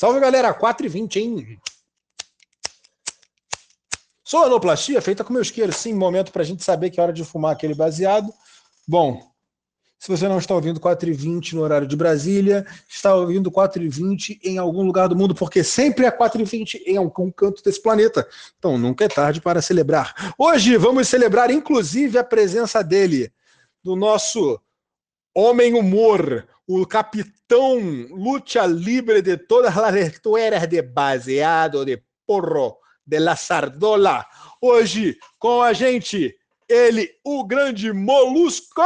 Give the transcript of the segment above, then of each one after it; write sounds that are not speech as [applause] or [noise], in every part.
Salve galera, 4h20, hein? Sonoplastia feita com meu isqueiro, sim, momento para a gente saber que é hora de fumar aquele baseado. Bom, se você não está ouvindo 4h20 no horário de Brasília, está ouvindo 4h20 em algum lugar do mundo, porque sempre é 4h20 em algum canto desse planeta. Então nunca é tarde para celebrar. Hoje vamos celebrar, inclusive, a presença dele, do nosso homem humor, o capitão lucha libre de todas as estueras de baseado, de porro, de la sardola. Hoje, com a gente, ele, o grande Molusco!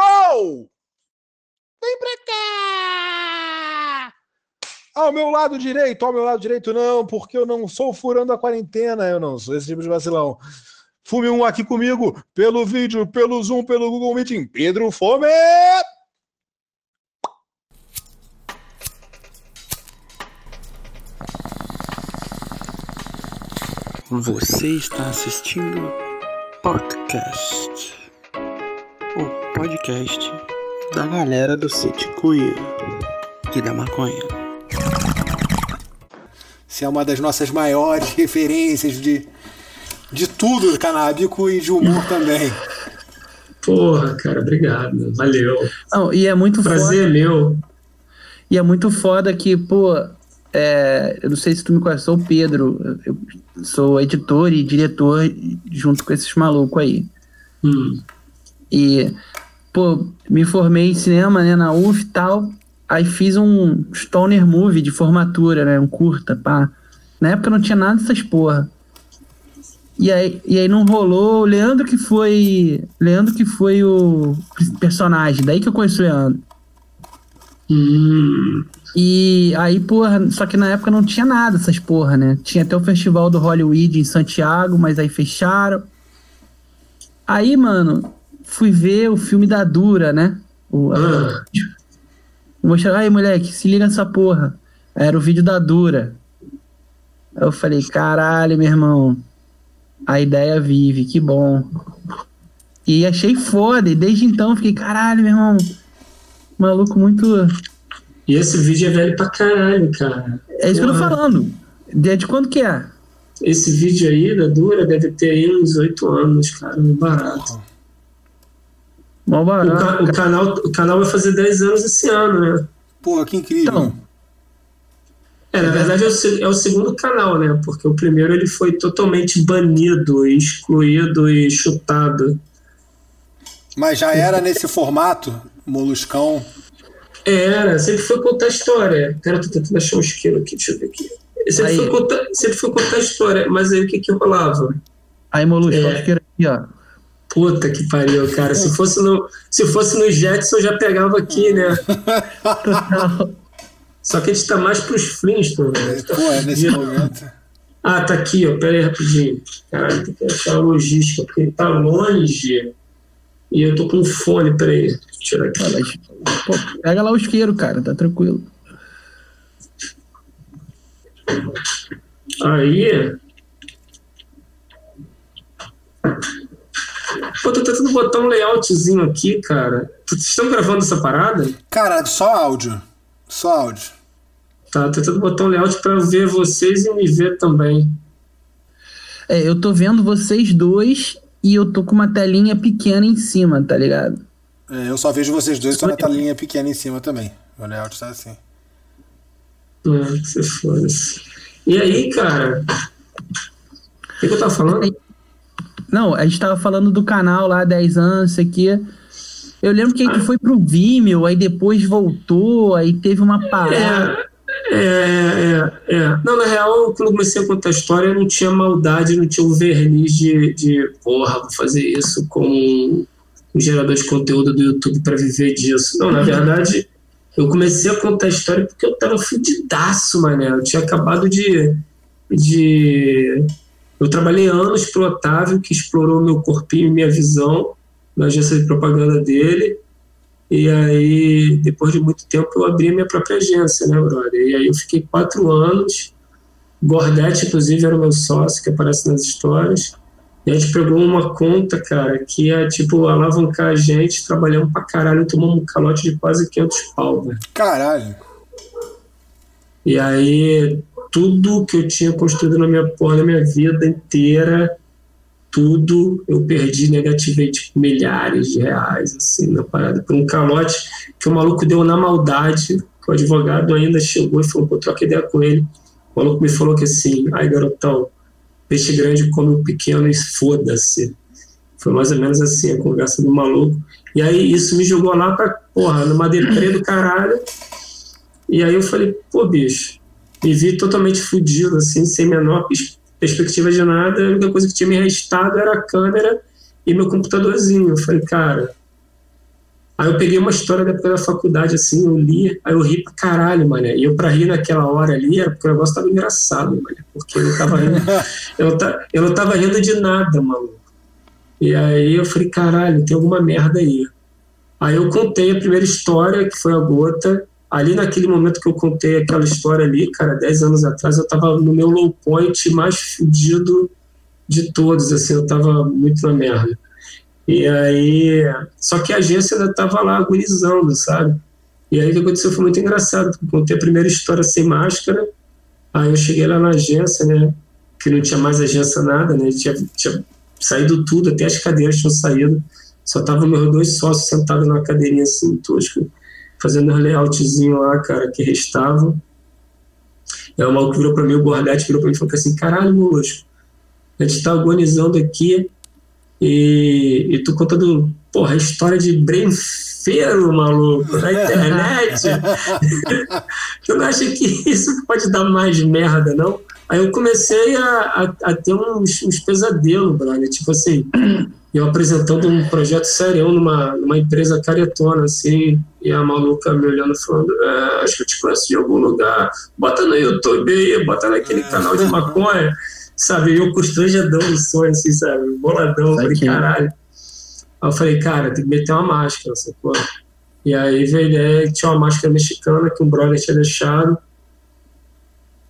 Vem pra cá! Ao meu lado direito, ao meu lado direito não, porque eu não sou furando a quarentena, eu não sou esse tipo de vacilão. Fume um aqui comigo, pelo vídeo, pelo Zoom, pelo Google Meeting. Pedro Fome! Você está assistindo podcast, o podcast da galera do City Cunha e da maconha. Você é uma das nossas maiores [laughs] referências de, de tudo canábico e de humor também. Porra, cara, obrigado. Valeu. Não, e é muito Prazer foda. meu. E é muito foda que, pô, é, eu não sei se tu me conhece, sou o Pedro. Eu sou editor e diretor junto com esses malucos aí. Hum. E, pô, me formei em cinema, né, na UF e tal. Aí fiz um stoner movie de formatura, né, um curta, pá. Na época não tinha nada dessas porra. E aí, e aí não rolou. O Leandro que foi. Leandro que foi o personagem. Daí que eu conheci o Leandro. Hum. E aí, porra, só que na época não tinha nada essas porra, né? Tinha até o festival do Hollywood em Santiago, mas aí fecharam. Aí, mano, fui ver o filme da Dura, né? O, Ah. Mostraram, aí, moleque, se liga nessa porra. Era o vídeo da Dura. Eu falei, caralho, meu irmão. A ideia vive, que bom. E achei foda. E desde então fiquei, caralho, meu irmão. Maluco muito. E esse vídeo é velho pra caralho, cara. É isso que eu tô Porra. falando. De, de quanto que é? Esse vídeo aí da Dura deve ter aí uns oito anos, cara, no barato. Mó O, barato. ca- o canal, o canal vai fazer 10 anos esse ano, né? Porra, que incrível. Então, É, na verdade é o, é o segundo canal, né? Porque o primeiro ele foi totalmente banido, excluído e chutado. Mas já era nesse formato, moluscão. Era, sempre foi contar história. Cara, tô tentando achar um isqueiro aqui, deixa eu ver aqui. Sempre, Aí. foi contar, sempre foi contar história, mas aí o que que rolava? aí, Molusco, É. acho que era aqui, ó. Puta que pariu, cara. Se fosse no, se fosse no Jetson, eu já pegava aqui, né? [laughs] Só que a gente tá mais pros Flintstones, né? Pô, é nesse momento. Ah, tá aqui, ó. Pera aí rapidinho. Caralho, tem que achar a logística, porque ele tá longe. E eu tô com fone, pera aí. Deixa eu tirar aqui. Pô, pega lá o isqueiro, cara, tá tranquilo. Aí. Pô, tô tentando botar um layoutzinho aqui, cara. Vocês estão gravando essa parada? Cara, só áudio. Só áudio. Tá, tô tentando botar um layout pra ver vocês e me ver também. É, eu tô vendo vocês dois e eu tô com uma telinha pequena em cima, tá ligado? É, eu só vejo vocês dois, tô na telinha pequena em cima também. O layout tá assim. É, que você foda-se. E aí, cara? O que, que eu tava falando? Não, a gente tava falando do canal lá, 10 anos, isso aqui. Eu lembro que a gente foi pro Vimeo, aí depois voltou, aí teve uma parada. É, é, é, é. Não, na real, quando eu comecei a contar a história, não tinha maldade, não tinha o verniz de, de porra, vou fazer isso com um gerador de conteúdo do YouTube para viver disso. Não, na verdade, eu comecei a contar a história porque eu tava fudidaço, mané. Eu tinha acabado de. de... Eu trabalhei anos pro Otávio, que explorou meu corpinho e minha visão na agência de propaganda dele. E aí, depois de muito tempo, eu abri minha própria agência, né, brother? E aí eu fiquei quatro anos. Gordete, inclusive, era o meu sócio, que aparece nas histórias. E a gente pegou uma conta, cara, que é tipo alavancar a gente, trabalhando pra caralho, tomamos um calote de quase 500 pau, velho. Caralho. E aí tudo que eu tinha construído na minha porra, na minha vida inteira, tudo eu perdi, negativei tipo, milhares de reais, assim, na parada, por um calote que o maluco deu na maldade, que o advogado ainda chegou e falou, pô, troca ideia com ele. O maluco me falou que assim, ai garotão, peixe grande come o pequeno e foda-se. Foi mais ou menos assim a conversa do maluco. E aí isso me jogou lá pra, porra, numa deprê do caralho. E aí eu falei, pô, bicho, me vi totalmente fudido, assim, sem menor perspectiva de nada. A única coisa que tinha me restado era a câmera e meu computadorzinho. Eu falei, cara. Aí eu peguei uma história da época da faculdade, assim, eu li, aí eu ri pra caralho, mano. E eu pra rir naquela hora ali era porque o negócio tava engraçado, mano. Porque eu não tava rindo, [laughs] eu não, eu não tava rindo de nada, mano. E aí eu falei, caralho, tem alguma merda aí. Aí eu contei a primeira história, que foi a gota, ali naquele momento que eu contei aquela história ali, cara, 10 anos atrás, eu tava no meu low point mais fudido de todos, assim, eu tava muito na merda. E aí, só que a agência ainda tava lá agonizando, sabe? E aí o que aconteceu foi muito engraçado, porque contei a primeira história sem máscara, aí eu cheguei lá na agência, né, que não tinha mais agência nada, né, tinha, tinha saído tudo, até as cadeiras tinham saído, só tava meus dois sócios sentados numa cadeirinha assim, tosco, fazendo um layoutzinho lá, cara, que restava. E o maluco virou pra mim, o Gordete virou pra mim e falou assim, caralho, molusco, a gente tá agonizando aqui e, e tu contando, porra, a história de Brenfeiro, maluco, na internet. [laughs] tu não acha que isso pode dar mais merda, não? Aí eu comecei a, a, a ter uns, uns pesadelos, brother, tipo assim eu apresentando um projeto sério numa, numa empresa caretona, assim, e a maluca me olhando falando, é, acho que eu te conheço de algum lugar, bota no YouTube aí, bota naquele é. canal de maconha, [laughs] sabe, eu constrangedão do sonho, assim, sabe, boladão, falei, caralho. Aí eu falei, cara, tem que meter uma máscara, sacou? E aí veio a ideia que tinha uma máscara mexicana que um brother tinha deixado,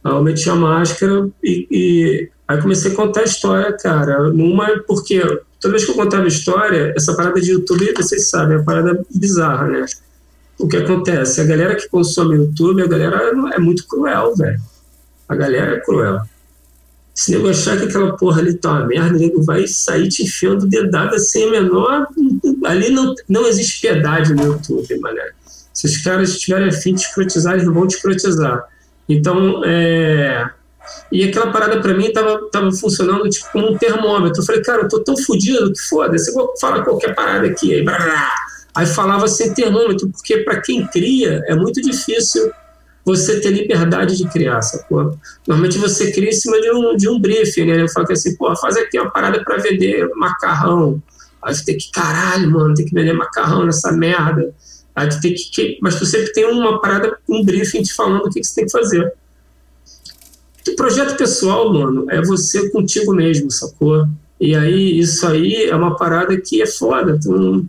aí eu meti a máscara e, e aí comecei a contar a história, cara, numa, porque toda vez que eu contava história, essa parada de YouTube, vocês sabem, é uma parada bizarra, né? O que acontece? A galera que consome YouTube, a galera é muito cruel, velho. A galera é cruel. Se nego achar que aquela porra ali tá uma merda, nego vai sair te enfiando dedada sem a menor. Ali não, não existe piedade no YouTube, mané. Se os caras tiverem afim de escrotizar, eles vão te escrotizar. Então, é e aquela parada para mim tava, tava funcionando tipo como um termômetro. Eu falei, cara, eu tô tão fodido que foda-se, eu vou falar qualquer parada aqui. Aí, blá, aí falava sem termômetro, porque para quem cria é muito difícil você ter liberdade de criar, sacou? Normalmente você cria em cima de um, de um briefing, né? Eu falo assim, pô, faz aqui uma parada para vender macarrão. Aí você tem que, caralho, mano, tem que vender macarrão nessa merda. Aí tu tem que. Mas tu sempre tem uma parada, um briefing te falando o que, que você tem que fazer. O projeto pessoal, mano, é você contigo mesmo, sacou? E aí, isso aí é uma parada que é foda. Então,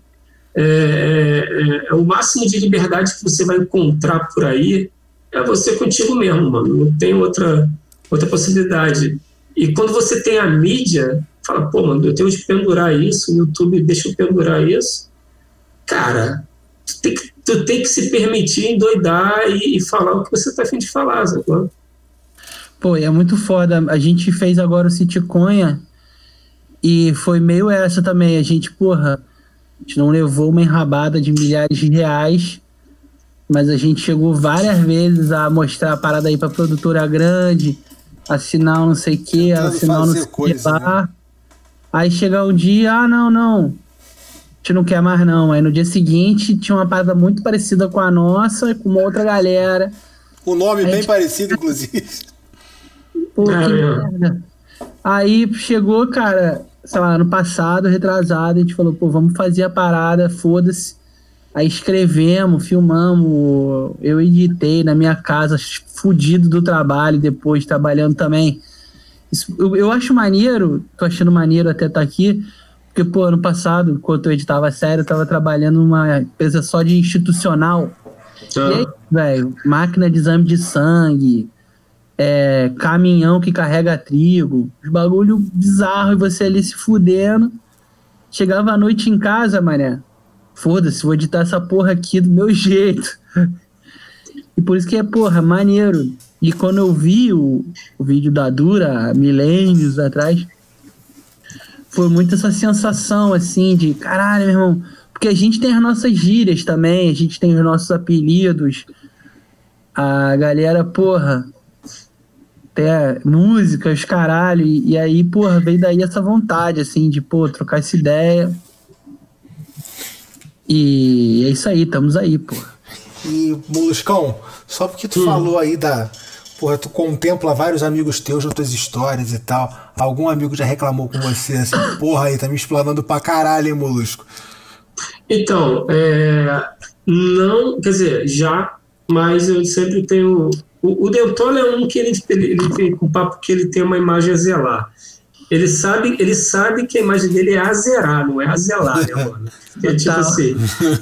é, é, é, o máximo de liberdade que você vai encontrar por aí é você contigo mesmo, mano. Não tem outra, outra possibilidade. E quando você tem a mídia, fala, pô, mano, eu tenho de pendurar isso, o YouTube deixa eu pendurar isso. Cara, tu tem que, tu tem que se permitir endoidar e, e falar o que você tá afim de falar, sacou? Pô, é muito foda. A gente fez agora o City Conha e foi meio essa também. A gente, porra, a gente não levou uma enrabada de milhares de reais, mas a gente chegou várias vezes a mostrar a parada aí pra produtora grande, assinar não sei o que, assinar não sei o que lá. Né? Aí chega um dia, ah, não, não, a gente não quer mais não. Aí no dia seguinte tinha uma parada muito parecida com a nossa, com uma outra galera. O nome bem gente... parecido, inclusive. [laughs] Pô, é, que merda. Aí chegou, cara, sei lá, ano passado, retrasado, a gente falou, pô, vamos fazer a parada, foda-se. Aí escrevemos, filmamos, eu editei na minha casa, fudido do trabalho, depois trabalhando também. Isso, eu, eu, acho maneiro, tô achando maneiro até estar tá aqui, porque, pô, ano passado, enquanto eu editava sério, eu tava trabalhando numa empresa só de institucional. Ah. E aí, velho, máquina de exame de sangue, é, caminhão que carrega trigo, os bagulho bizarro e você ali se fudendo. Chegava à noite em casa, mané. Foda-se, vou editar essa porra aqui do meu [laughs] jeito. e por isso que é, porra, maneiro. E quando eu vi o, o vídeo da Dura, milênios atrás, foi muito essa sensação, assim, de caralho, meu irmão. Porque a gente tem as nossas gírias também, a gente tem os nossos apelidos. A galera, porra, até músicas, caralho. E, e, aí, porra, veio daí essa vontade, assim, de, pô, trocar essa ideia. E é isso aí, estamos aí, porra. E, Moluscão, só porque tu hum. falou aí da. Porra, tu contempla vários amigos teus, outras histórias e tal. Algum amigo já reclamou com você assim, [coughs] porra aí, tá me explanando pra caralho, hein, Molusco? Então, é, não, quer dizer, já, mas eu sempre tenho. O, o Deltona é um que ele, ele, ele tem um papo que ele tem uma imagem a zelar. Ele sabe, ele sabe que a imagem dele é a zerar, não é a zelar, né, mano? É tipo assim,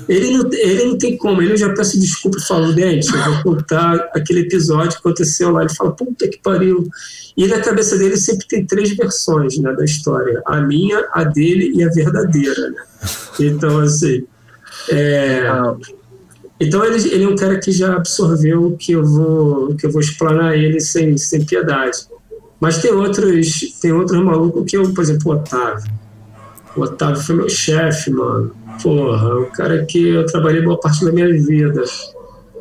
ele não, ele não tem como, ele já peço desculpa e falo, gente, eu vou contar aquele episódio que aconteceu lá. Ele fala, puta que pariu. E na cabeça dele sempre tem três versões né, da história: a minha, a dele e a verdadeira. Né? Então, assim. É, então ele, ele é um cara que já absorveu que eu vou que eu vou explanar ele sem, sem piedade. Mas tem outros, tem outros malucos que eu, por exemplo, o Otávio. O Otávio foi meu chefe, mano. Porra, o cara que eu trabalhei boa parte da minha vida.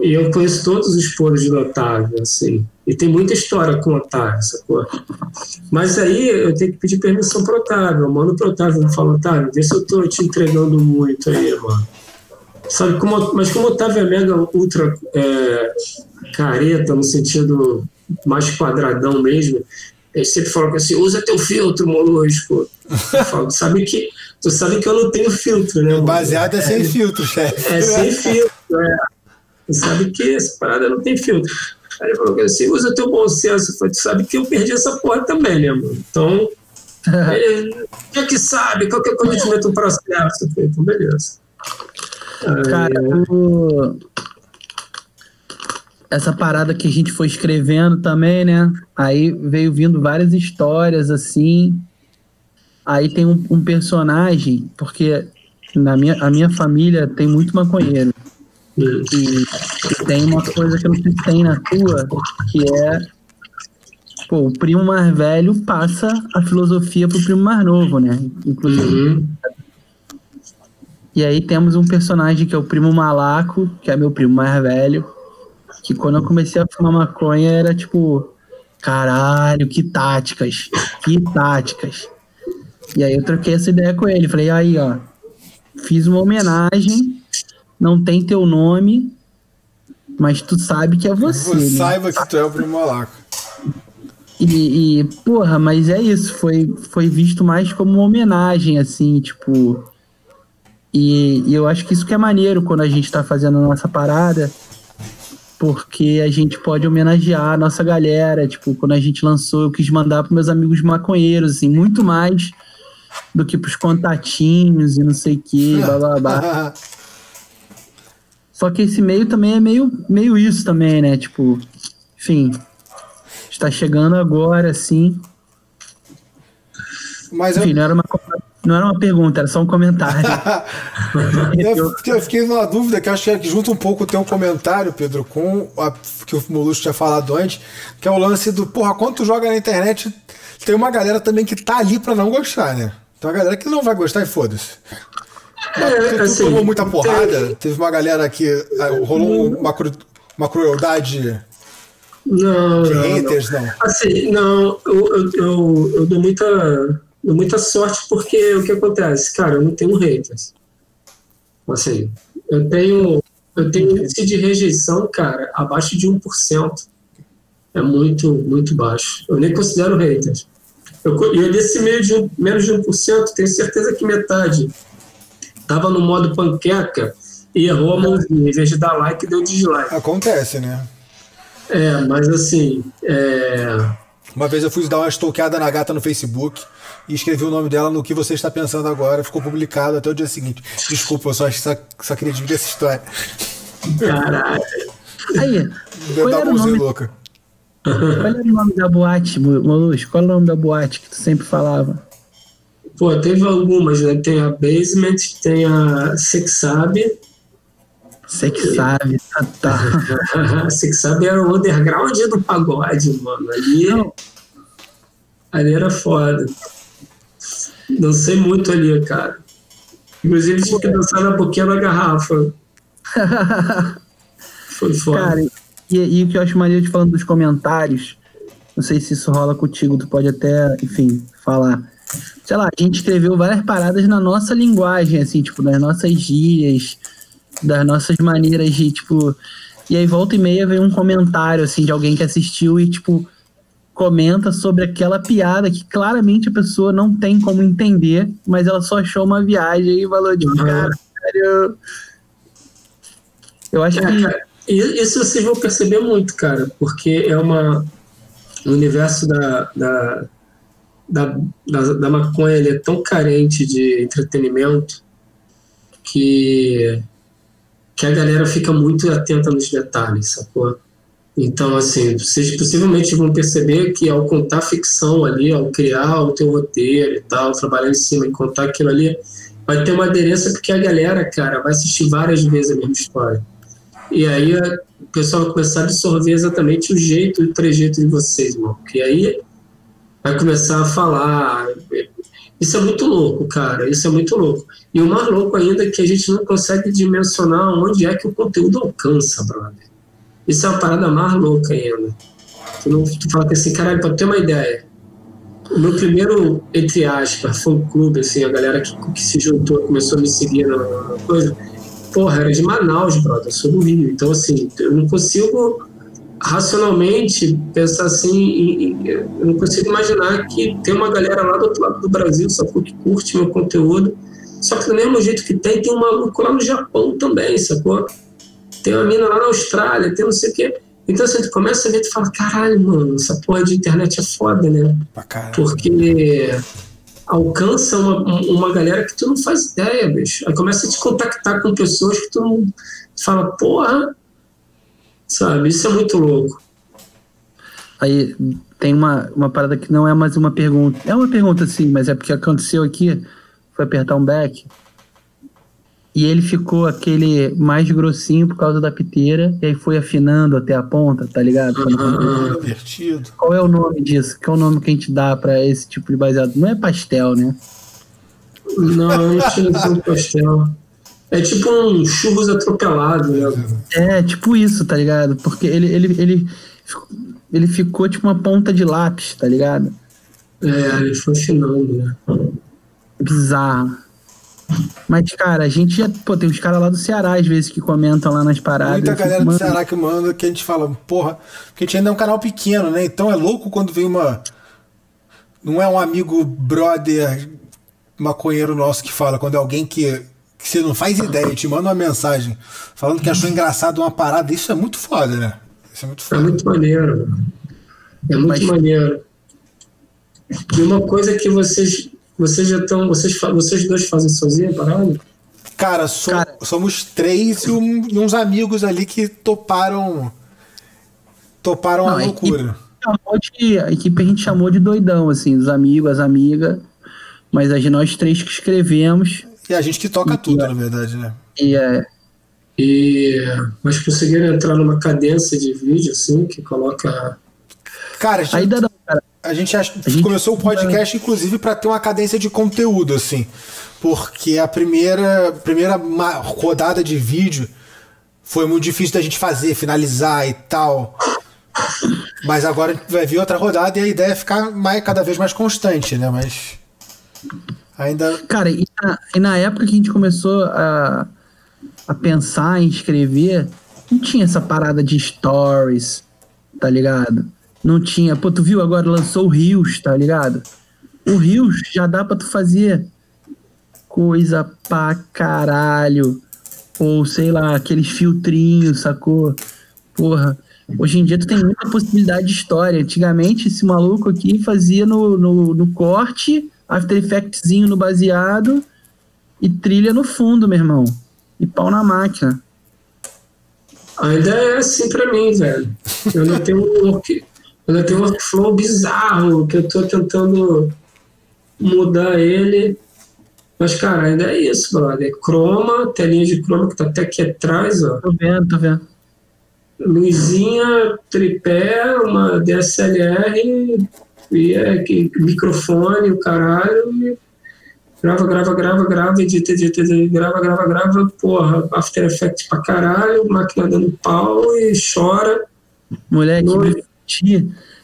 E eu conheço todos os podres do Otávio, assim. E tem muita história com o Otávio, sacou? Mas aí eu tenho que pedir permissão pro Otávio. Eu mando pro Otávio e falo, Otávio, vê se eu tô te entregando muito aí, mano. Sabe, como, mas como o Otávio é mega ultra é, careta, no sentido mais quadradão mesmo, ele sempre fala assim, usa teu filtro, molusco. Eu falo, sabe que Tu sabe que eu não tenho filtro, né? O baseado é, é sem filtro, chefe. É sem filtro, é. Tu sabe que essa parada não tem filtro. Aí ele falou assim, usa teu bom senso. falei, tu sabe que eu perdi essa porra também, né, mano? Então, [laughs] ele, é que sabe, qualquer coisa te mete um processo. falei, então, beleza. Cara, o... essa parada que a gente foi escrevendo também, né? Aí veio vindo várias histórias assim. Aí tem um, um, personagem, porque na minha, a minha família tem muito maconheiro. E, e, tem uma coisa que eu não sei se tem na tua, que é pô, o primo mais velho passa a filosofia pro primo mais novo, né? Inclusive. Uhum. E aí temos um personagem que é o primo malaco, que é meu primo mais velho, que quando eu comecei a fumar maconha era tipo, caralho, que táticas, que táticas. E aí eu troquei essa ideia com ele. Falei, aí, ó, fiz uma homenagem, não tem teu nome, mas tu sabe que é você. Né? Saiba que tu é o primo malaco. E, e, porra, mas é isso, foi, foi visto mais como uma homenagem, assim, tipo. E, e eu acho que isso que é maneiro quando a gente tá fazendo a nossa parada, porque a gente pode homenagear a nossa galera. Tipo, quando a gente lançou, eu quis mandar para meus amigos maconheiros, assim, muito mais do que pros contatinhos e não sei o que, [laughs] blá blá blá. [laughs] Só que esse meio também é meio, meio isso também, né? Tipo, enfim, está chegando agora, assim. Mas enfim, eu... não, era uma, não era uma pergunta, era só um comentário. [laughs] eu, eu, fiquei numa dúvida que acho que junta um pouco o teu comentário, Pedro, com a que o Molusco tinha falado antes, que é o lance do, porra, quando tu joga na internet, tem uma galera também que tá ali para não gostar, né? Tem uma galera que não vai gostar e foda-se. É, tu, assim, tomou muita porrada? Tem... Teve uma galera que ah, rolou uma, cru, uma crueldade não, de haters, não. não. Assim, não, eu, eu, eu, eu, dou, muita, muita sorte porque o que acontece? Cara, eu não tenho haters. Assim, eu tenho, eu tenho índice de rejeição, cara, abaixo de 1%. É muito, muito baixo. Eu nem considero haters. Eu, eu desse meio de um, menos de 1%, tenho certeza que metade estava no modo panqueca e errou a mãozinha. Em vez de dar like, deu dislike. Acontece, né? É, mas assim. É... Uma vez eu fui dar uma stalkeada na gata no Facebook e escrevi o nome dela no que você está pensando agora. Ficou publicado até o dia seguinte. Desculpa, eu só, só, só queria dividir essa história. Caralho. Aí, Deu dar mãozinha louca. Qual era o nome da boate, Molusco? Qual é o nome da boate que tu sempre falava? Pô, teve algumas, né? Tem a Basement, tem a Sexab. Você que sabe, tá, tá. [laughs] Você que sabe era o underground do pagode, mano. Ali, Não. ali era foda. Dancei muito ali, cara. Inclusive tive que dançar na boquinha da garrafa. [laughs] Foi foda. Cara, e, e o que eu acho maneiro de falando dos comentários, não sei se isso rola contigo, tu pode até, enfim, falar. Sei lá, a gente escreveu várias paradas na nossa linguagem, assim, tipo, nas nossas gírias, das nossas maneiras de, tipo. E aí volta e meia vem um comentário, assim, de alguém que assistiu e, tipo, comenta sobre aquela piada que claramente a pessoa não tem como entender, mas ela só achou uma viagem e falou de Uhum. caralho. Eu acho É, que. cara, isso vocês vão perceber muito, cara, porque é uma. O universo da, da, da, da, da maconha ele é tão carente de entretenimento que, que a galera fica muito atenta nos detalhes, sacou? Então, assim, vocês possivelmente vão perceber que ao contar ficção ali, ao criar o teu roteiro e tal, trabalhar em cima e contar aquilo ali, vai ter uma aderência porque a galera, cara, vai assistir várias vezes a mesma história. E aí o pessoal vai começar a absorver exatamente o jeito e o trejeito de vocês, irmão. Porque aí vai começar a falar. Isso é muito louco, cara. Isso é muito louco. E o mais louco ainda é que a gente não consegue dimensionar onde é que o conteúdo alcança, brother. Isso é uma parada mais louca ainda. Tu, não, tu fala assim, caralho, pra ter uma ideia. O meu primeiro, entre aspas, fã clube, assim, a galera que, que se juntou, começou a me seguir na, na coisa, porra, era de Manaus, brother, eu sou do Rio. Então, assim, eu não consigo racionalmente pensar assim, eu não consigo imaginar que tem uma galera lá do outro lado do Brasil, sacou, que curte meu conteúdo. Só que do mesmo jeito que tem, tem um maluco lá no Japão também, sacou? Tem uma mina lá na Austrália, tem não sei o quê. Então, assim, tu começa a ver, tu fala, caralho, mano, essa porra de internet é foda, né? Porque alcança uma, uma galera que tu não faz ideia, bicho. Aí começa a te contactar com pessoas que tu não tu fala, porra, sabe? Isso é muito louco. Aí tem uma, uma parada que não é mais uma pergunta. É uma pergunta sim, mas é porque aconteceu aqui. Foi apertar um back. E ele ficou aquele mais grossinho por causa da piteira. E aí foi afinando até a ponta, tá ligado? Ah, Divertido. Qual é o nome disso? Qual é o nome que a gente dá pra esse tipo de baseado? Não é pastel, né? não, não tinha um pastel. É tipo um churros atropelado, né? É, tipo isso, tá ligado? Porque ele, ele, ele, ele ficou tipo uma ponta de lápis, tá ligado? É, ele foi afinando, né? Bizarro. Mas, cara, a gente já. Pô, tem uns caras lá do Ceará, às vezes, que comentam lá nas paradas. Muita eu fico, galera do Ceará que manda, que a gente fala, porra, porque a gente ainda é um canal pequeno, né? Então é louco quando vem uma. Não é um amigo brother maconheiro nosso que fala, quando é alguém que, que você não faz ideia, te manda uma mensagem falando que achou engraçado uma parada, isso é muito foda, né? Isso é muito É foda. muito maneiro. É muito Mas- maneiro. E uma coisa que vocês, vocês já estão, vocês, vocês dois fazem sozinho a parada? Cara, so- Cara. somos três e, um- e uns amigos ali que toparam. Toparam Não, a a loucura. de, a equipe a gente chamou de doidão, assim, os amigos, as amigas. Mas a gente, nós três que escrevemos. E a gente que toca tudo, na verdade, né? E é. E mas conseguiram entrar numa cadência de vídeo assim que coloca Cara, a gente, Ainda não, cara. a gente, acha- gente- começou o podcast, inclusive, para ter uma cadência de conteúdo, assim. Porque a primeira, primeira rodada de vídeo foi muito difícil da gente fazer, finalizar e tal. Mas agora vai vir outra rodada e a ideia é ficar mais, cada vez mais constante, né? Mas ainda. Cara, e na, e na época que a gente começou a, a pensar em escrever, não tinha essa parada de stories, tá ligado? Não tinha. Pô, tu viu agora lançou o Rios, tá ligado? O Rios já dá pra tu fazer coisa pra caralho. Ou sei lá, aqueles filtrinhos, sacou? Porra. Hoje em dia tu tem muita possibilidade de história. Antigamente, esse maluco aqui fazia no, no, no corte, After Effectzinho no baseado e trilha no fundo, meu irmão. E pau na máquina. ainda é assim pra mim, velho. Eu ainda tenho um work, eu ainda tenho um workflow bizarro que eu tô tentando mudar ele Mas, cara, ainda é isso, brother. Croma, telinha de croma que tá até aqui atrás, ó. Tô vendo, tô vendo. Luzinha, tripé, uma DSLR, e é, que, microfone, o caralho, e grava, grava, grava, grava, edita, edita, edita, grava, grava, grava, porra, After Effects pra caralho, máquina dando pau e chora. Moleque, No-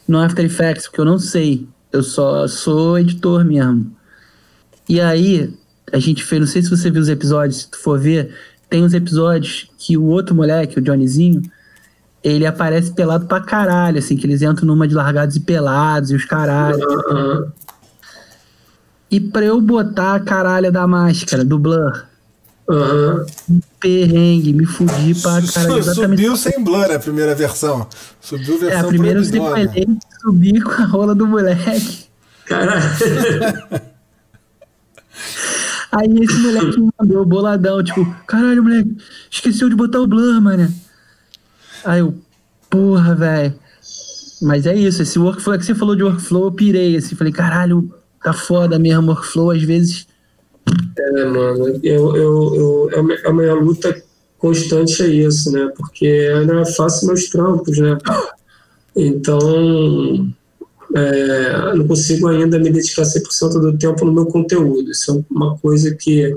no After Effects, porque eu não sei. Eu só sou editor mesmo. E aí, a gente fez, não sei se você viu os episódios, se tu for ver, tem uns episódios que o outro moleque, o Johnnyzinho, ele aparece pelado pra caralho, assim, que eles entram numa de largados e pelados e os caralho. Ah, ah. E pra eu botar a caralha da máscara, do Blur, Aham. perrengue, me fudi pra caralho. Exatamente. Subiu sem blur a primeira versão. Subiu É, versão a primeira eu proibidona. sequelei, subi com a rola do moleque. Caralho. Aí esse moleque me mandou boladão, tipo, caralho, moleque, esqueceu de botar o blur, mano. Aí eu, porra, velho. Mas é isso, esse workflow, é que você falou de workflow, eu pirei, assim, falei, caralho, tá foda mesmo, workflow, às vezes. É, mano, eu, eu, eu, é uma luta constante é isso, né? Porque eu ainda faço meus trampos, né? Então, é, não consigo ainda me dedicar 100% do tempo no meu conteúdo. Isso é uma coisa que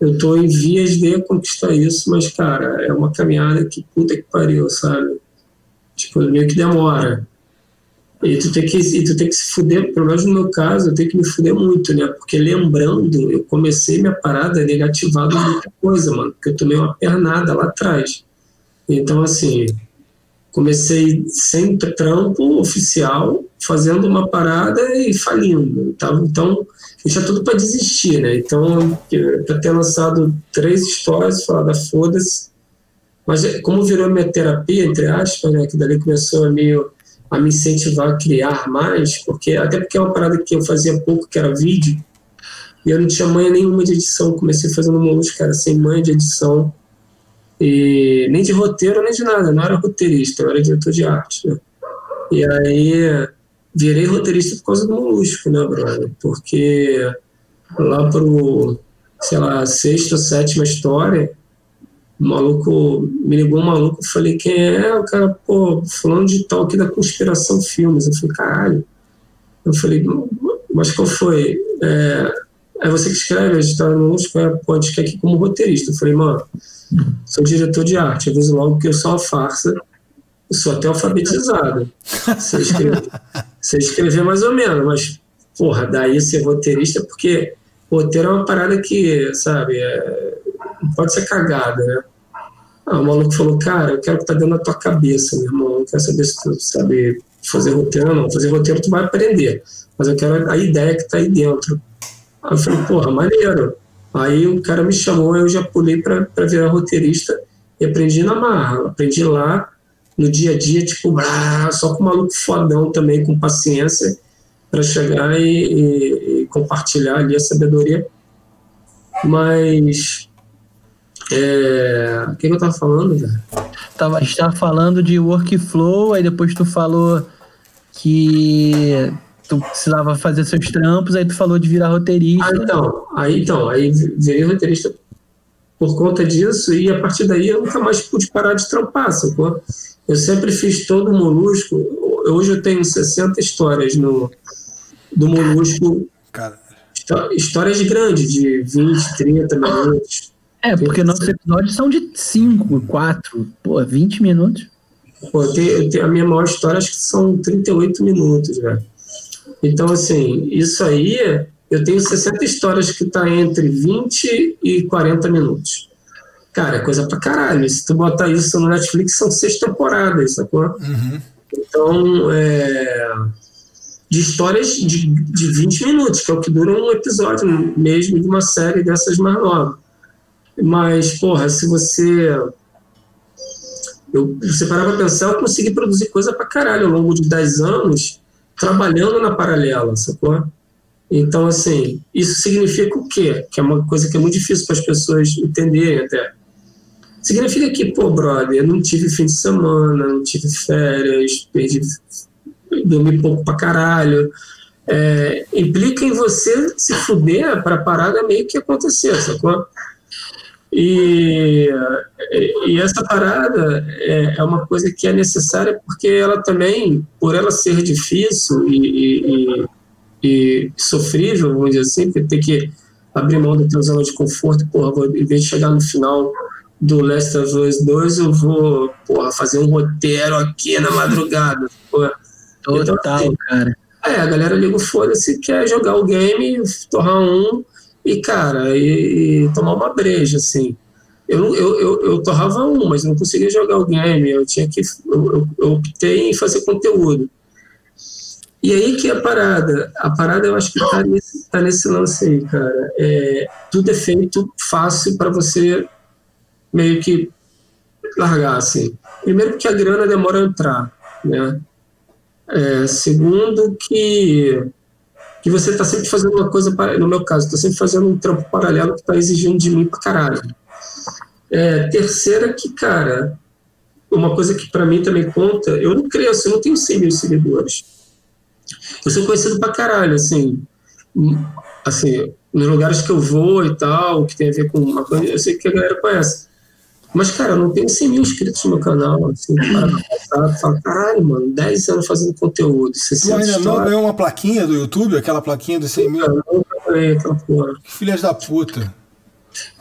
eu tô em vias de conquistar isso, mas, cara, é uma caminhada que puta que pariu, sabe? Tipo, meio que demora. E tu tem que, e tu tem que se fuder, pelo menos no meu caso, eu tenho que me fuder muito, né? Porque lembrando, eu comecei minha parada negativado muita coisa, mano. Porque eu tomei uma pernada lá atrás. Então, assim, comecei sem trampo oficial, fazendo uma parada e falindo. Tava, então, eu tinha tudo para desistir, né? Então, para ter lançado três histórias, falar da foda-se. Mas é, como virou minha terapia, entre aspas, né? Que dali começou a meio a me incentivar a criar mais, porque até porque é uma parada que eu fazia pouco, que era vídeo, e eu não tinha manha nenhuma de edição. Comecei fazendo molusco, cara, sem manha de edição, e nem de roteiro, nem de nada. Não era roteirista, eu era diretor de arte. Né? E aí virei roteirista por causa do molusco, né, brother? Porque lá pro, sei lá, sexta, sétima história, o maluco, me ligou um maluco, falei, quem é? O cara, pô, fulano de tal aqui da Conspiração Filmes. Eu falei, caralho. Eu falei, mas qual foi? É, é você que escreve a história no Lúcio, pô, quer aqui como roteirista. Eu falei, mano, sou diretor de arte, aviso logo que eu sou uma farsa, eu sou até alfabetizado. Você escrever, [laughs] você escrever mais ou menos, mas, porra, daí ser roteirista, porque roteiro é uma parada que, sabe, é, pode ser cagada, né? Ah, o maluco falou, cara, eu quero que tá dentro da tua cabeça, meu irmão. Eu não quero saber se tu sabe fazer roteiro ou não. Fazer roteiro tu vai aprender. Mas eu quero a ideia que tá aí dentro. Aí eu falei, porra, maneiro. Aí o cara me chamou, eu já pulei pra virar roteirista e aprendi na marra. Aprendi lá, no dia a dia, tipo, só com maluco fodão também, com paciência, para chegar e, e, e compartilhar ali a sabedoria. Mas é... O que, eu tava falando, velho? Tava, tava falando de workflow, aí depois tu falou que tu precisava fazer seus trampos, aí tu falou de virar roteirista. Ah, então, aí, então, aí virei roteirista por conta disso e a partir daí eu nunca mais pude parar de trampar, sacou? Eu sempre fiz todo o Molusco, hoje eu tenho 60 histórias no, do Molusco, Cara, histó- histórias grandes, de 20, 30 minutos. É, porque nossos episódios são de 5, 4, pô, 20 minutos. Pô, eu tenho, eu tenho- a minha maior história acho que são 38 minutos, velho. Então, assim, isso aí, eu tenho 60 histórias que tá entre 20 e 40 minutos. Cara, é coisa pra caralho. Se tu botar isso no Netflix, são seis temporadas, sacou? uhum. Então, é, de histórias de, de 20 minutos, que é o que dura um episódio mesmo de uma série dessas mais novas. Mas, porra, se você. Eu, se você parar pra pensar, eu consegui produzir coisa pra caralho ao longo de 10 anos, trabalhando na paralela, sacou? Então, assim, isso significa o quê? Que é uma coisa que é muito difícil para as pessoas entenderem até. Significa que, pô, brother, eu não tive fim de semana, não tive férias, perdi, dormi pouco pra caralho, é, implica em você se fuder para a parada meio que acontecer, sacou? E, e essa parada é, é, uma coisa que é necessária porque ela também, por ela ser difícil e, e, e sofrível, vamos dizer assim, porque tem que abrir mão da tua zona de conforto, porra, vou, em vez de chegar no final do Last of Us 2, eu vou, porra, fazer um roteiro aqui na madrugada. Porra. Total, então, assim, cara. É, a galera liga o foda-se, quer jogar o game, torrar um e, cara, e, e tomar uma breja, assim. Eu, eu, eu, eu, torrava um, mas não conseguia jogar o game, eu tinha que. Eu, eu, optei em fazer conteúdo. E aí que é a parada. A parada eu acho que tá nesse, tá nesse lance aí, cara. É, tudo é feito fácil para você meio que largar, assim. Primeiro porque a grana demora a entrar, né? É, segundo que que você está sempre fazendo uma coisa, no meu caso, estou sempre fazendo um trampo paralelo que está exigindo de mim pra caralho. É, terceira que, cara, uma coisa que para mim também conta, eu não cresço, eu não tenho 100 mil seguidores. Eu sou conhecido pra caralho, assim, assim, nos lugares que eu vou e tal, que tem a ver com uma coisa, eu sei que a galera conhece. Mas, cara, eu não tenho 100 mil inscritos no meu canal. Assim, para fala, caralho, mano, 10 anos fazendo conteúdo. Você ainda não ganhou uma plaquinha do YouTube, aquela plaquinha dos 100 mil? Eu não ganhei aquela porra. Que filhas da puta.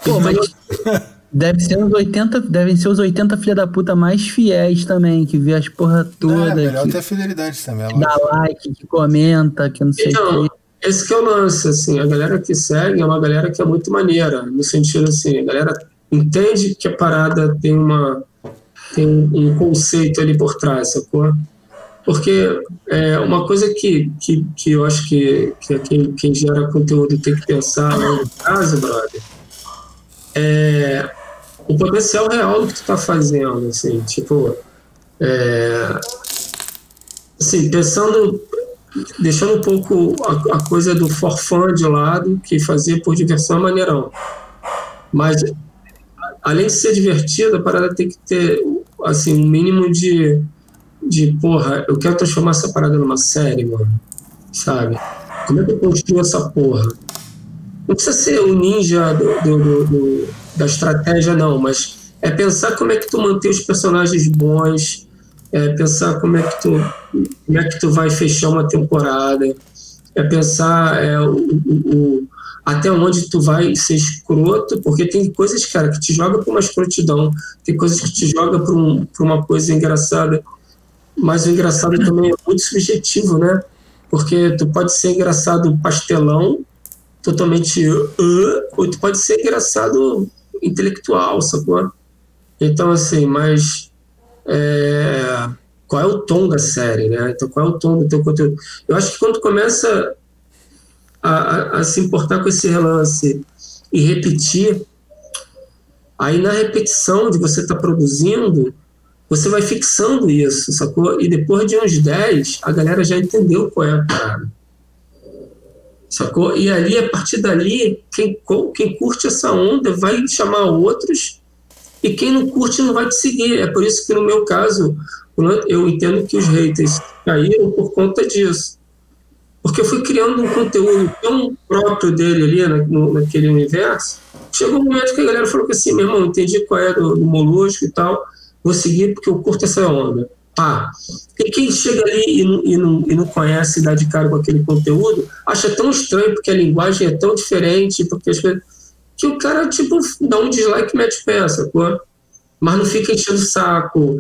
Pô, mas. [laughs] Deve ser os 80, devem ser os 80 filha da puta mais fiéis também, que vê as porra toda. É, melhor que, ter fidelidade também. Que dá like, que comenta, que não sei então, o quê. Esse que é o lance, assim, a galera que segue é uma galera que é muito maneira, no sentido assim, a galera entende que a parada tem uma tem um conceito ali por trás, sacou? Porque é uma coisa que, que, que eu acho que, que quem, quem gera conteúdo tem que pensar no caso, brother, é o potencial real do que tu tá fazendo, assim, tipo, é, assim, pensando, deixando um pouco a, a coisa do forfã de lado, que fazia por diversão é maneirão, mas além de ser divertido, a parada tem que ter, assim, um mínimo de, de porra, eu quero transformar essa parada numa série, mano, sabe? Como é que eu construo essa porra? Não precisa ser o ninja do, do, do, da estratégia, não, mas é pensar como é que tu mantém os personagens bons, é pensar como é que tu, como é que tu vai fechar uma temporada, é pensar é, o, o até onde tu vai ser escroto, porque tem coisas, cara, que te joga para uma escrotidão, tem coisas que te joga para um, uma coisa engraçada, mas o engraçado também é muito subjetivo, né? Porque tu pode ser engraçado pastelão, totalmente uh, ou tu pode ser engraçado intelectual, sacou? Então, assim, mas é, qual é o tom da série, né? Então, qual é o tom do teu conteúdo? Eu acho que quando começa a, a, se importar com esse relance e repetir, aí na repetição de você estar tá produzindo, você vai fixando isso, sacou? E depois de uns 10, a galera já entendeu qual é a parada. Sacou? E ali, a partir dali, quem, quem curte essa onda vai chamar outros e quem não curte não vai te seguir. É por isso que, no meu caso, eu entendo que os haters caíram por conta disso porque eu fui criando um conteúdo tão próprio dele ali na, no, naquele universo. Chegou um momento que a galera falou que assim, meu irmão, entendi qual é do, molusco e tal, vou seguir porque eu curto essa onda. Pá. E quem chega ali e não, e, não, e não conhece, dá de cara com aquele conteúdo, acha tão estranho porque a linguagem é tão diferente, porque as coisas, que o cara, tipo, dá um dislike e mete pé, sacou? Mas não fica enchendo o saco,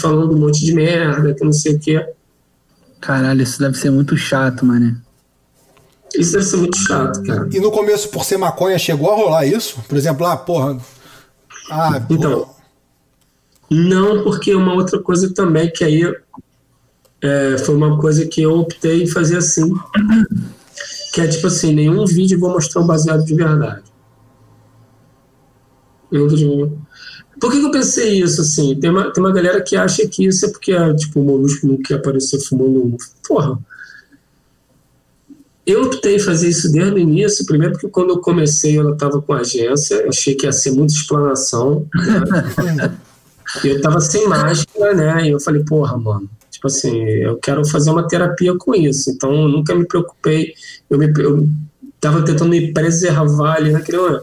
falando um monte de merda, que não sei o quê. Caralho, isso deve ser muito chato, mano. Isso deve ser muito chato, cara. E no começo, por ser maconha, chegou a rolar isso? Por exemplo, ah, porra. Ah, porra. Então. Não, porque uma outra coisa também, que aí é, foi uma coisa que eu optei em fazer assim. Que é tipo assim, nenhum vídeo vou mostrar um baseado de verdade. Nenhum vídeo. Por que, que, eu pensei isso, assim? Tem uma, tem uma galera que acha que isso é porque tipo, o Molusco não quer aparecer fumando um... Porra. Eu optei fazer isso desde o início, primeiro porque quando eu comecei ela estava com agência, eu achei que ia ser muita explanação, né? [laughs] eu estava sem máscara, né? E eu falei, porra, mano, Tipo assim, eu quero fazer uma terapia com isso. Então, eu nunca me preocupei. Eu, me, eu tava tentando me preservar ali naquele momento.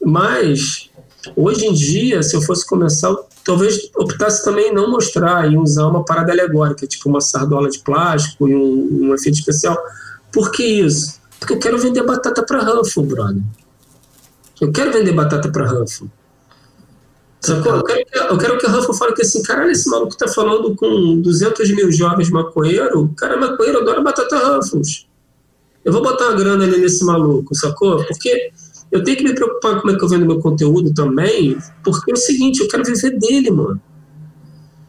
Mas, hoje em dia, se eu fosse começar, talvez optasse também não mostrar e usar uma parada alegórica, tipo uma sardola de plástico e um, um efeito especial. Por que isso? Porque eu quero vender batata para Ruffle, brother. Eu quero vender batata para Ruffle. Sacou? Eu quero, que, eu quero que a Ruffle fale que assim, caralho, esse maluco tá falando com 200 mil jovens maconheiro, cara é maconheiro, adora batata Ruffles. Eu vou botar uma grana ali nesse maluco, sacou? Porque eu tenho que me preocupar com como é que eu vendo meu conteúdo também, porque é o seguinte, eu quero viver dele, mano.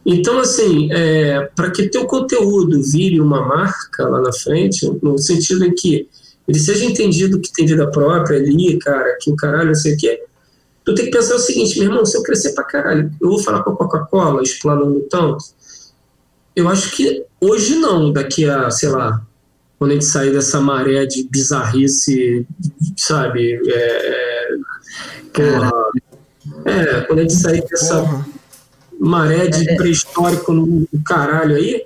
Então, assim, é, para que teu conteúdo vire uma marca lá na frente, no sentido em que ele seja entendido que tem vida própria ali, cara, que o caralho, não sei o quê, tu tem que pensar o seguinte, meu irmão, se eu crescer pra caralho, eu vou falar com a Coca-Cola explanando tanto? Eu acho que hoje não, daqui a, sei lá, quando a gente sair dessa maré de bizarrice, sabe? É, é porra. É, quando a gente sair dessa porra. maré de é. pré-histórico no caralho aí,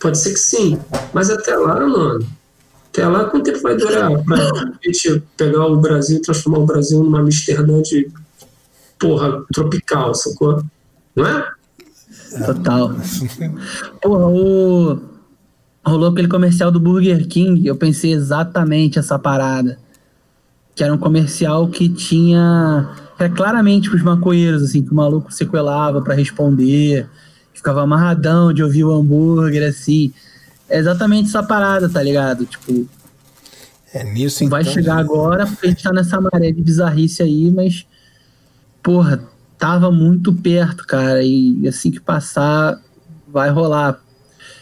pode ser que sim. Mas até lá, mano, até lá quanto tempo vai durar pra gente pegar o Brasil e transformar o Brasil numa Amsterdã de porra tropical, sacou? Não é? Total. Porra, o rolou aquele comercial do Burger King, eu pensei exatamente essa parada. Que era um comercial que tinha. Era claramente pros maconheiros, assim, que o maluco sequelava para responder, ficava amarradão de ouvir o hambúrguer, assim. É exatamente essa parada, tá ligado? Tipo. É nisso Vai então, chegar agora, porque a gente tá nessa maré de bizarrice aí, mas. Porra, tava muito perto, cara. E assim que passar, vai rolar.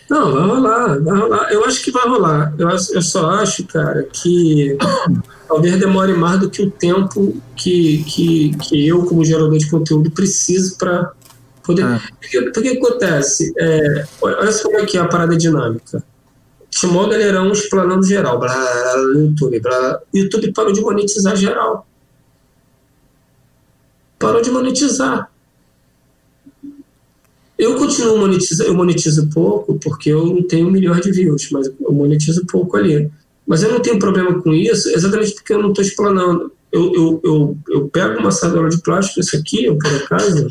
Não, vai rolar, vai rolar. Eu acho que vai rolar. Eu, eu só acho, cara, que [clears throat] talvez demore mais do que o tempo que, que, que eu, como gerador de conteúdo, preciso para poder. Ah. Porque, porque acontece? É, olha só como é que é a parada dinâmica. Chamou o galerão explanando geral, blá, blá, YouTube. Blá, YouTube parou de monetizar geral. Parou de monetizar. Eu continuo monetizando, eu monetizo pouco porque eu não tenho um milhão de views, mas eu monetizo pouco ali. Mas eu não tenho problema com isso, exatamente porque eu não estou explanando. Eu, eu, eu, eu pego uma sadola de plástico, isso aqui, eu por acaso,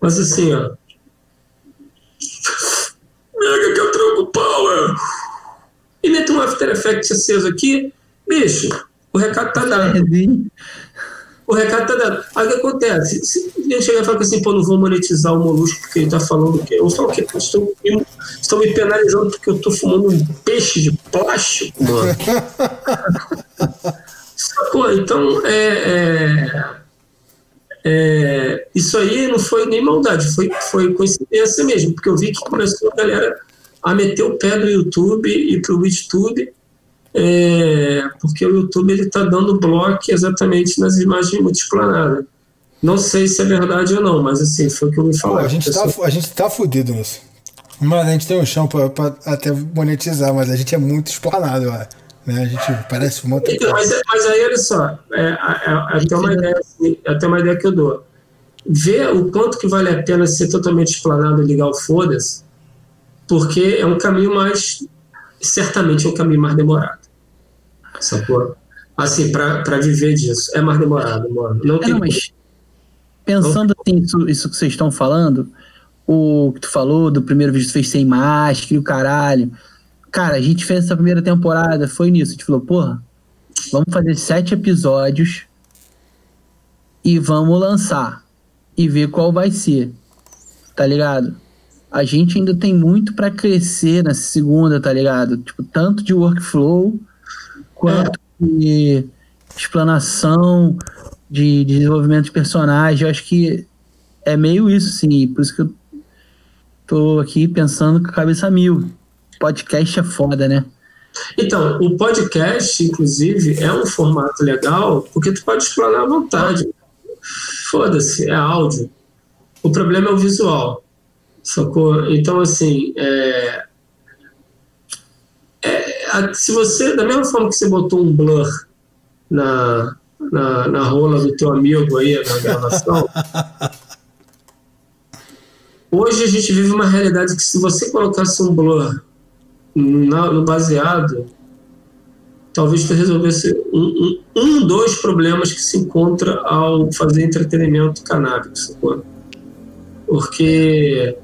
mas assim, ó. [laughs] Mega que eu troco power! E meto um After Effects aceso aqui, bicho, o recado tá dado o recado tá dado. Aí o que acontece? Se ele chegar e falar assim, pô, não vou monetizar o Molusco porque ele tá falando o quê? Eu falo o quê? Estão, estão me penalizando porque eu tô fumando um peixe de plástico, mano. [laughs] Sacou? Então, é, é, é, isso aí não foi nem maldade, foi, foi coincidência mesmo, porque eu vi que começou a galera a meter o pé no YouTube e pro YouTube é, porque o YouTube ele está dando bloco exatamente nas imagens multiplanadas. Não sei se é verdade ou não, mas assim, foi o que eu me falei. a gente está a gente tá fudido nisso. Mas a gente tem um chão para até monetizar, mas a gente é muito explanado, ó. né? A gente parece muito. Então, mas, mas, aí, olha só, é, é, é, até, uma ideia, assim, até uma ideia que eu dou. Ver o quanto que vale a pena ser totalmente explanado e ligar o foda-se, porque é um caminho mais. Certamente é um caminho mais demorado sacou? Assim, para viver disso. É mais demorado, mano. Não é, tem. Não, mas pensando assim, isso, isso que vocês estão falando, o que tu falou do primeiro vídeo que tu fez sem máscara e o caralho. Cara, a gente fez essa primeira temporada, foi nisso. A gente falou, porra, vamos fazer sete episódios e vamos lançar e ver qual vai ser. Tá ligado? A gente ainda tem muito para crescer nessa segunda, tá ligado? Tipo, tanto de workflow quanto é. de explanação, de, de desenvolvimento de personagem. Eu acho que é meio isso, sim. Por isso que eu tô aqui pensando com a cabeça mil. Podcast é foda, né? Então, o podcast, inclusive, é um formato legal porque tu pode explanar à vontade. Foda-se, é áudio. O problema é o visual. Sacou? Então, assim, é, se você, da mesma forma que você botou um blur na, na, na rola do teu amigo aí na gravação, [laughs] Hoje a gente vive uma realidade que se você colocasse um blur no baseado, talvez tu resolvesse um, um, um, dois problemas que se encontra ao fazer entretenimento canábico, sacou? Porque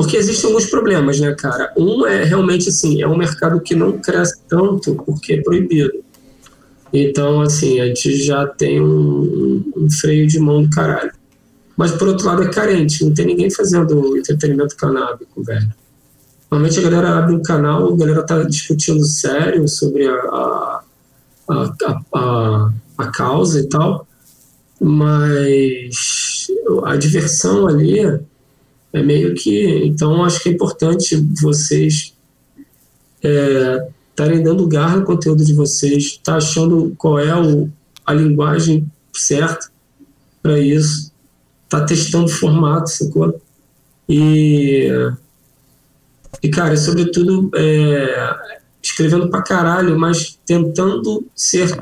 porque existem alguns problemas, né, cara? Um é realmente assim, é um mercado que não cresce tanto porque é proibido. Então, assim, a gente já tem um, um freio de mão do caralho. Mas, por outro lado, é carente. Não tem ninguém fazendo entretenimento canábico, velho. Normalmente a galera abre um canal, a galera tá discutindo sério sobre a, a, a, a, a causa e tal, mas a diversão ali é meio que. Então, acho que é importante vocês estarem é, dando garra ao conteúdo de vocês, tá achando qual é o, a linguagem certa para isso, tá testando formato, sacou? E, e cara, sobretudo, é, escrevendo pra caralho, mas tentando ser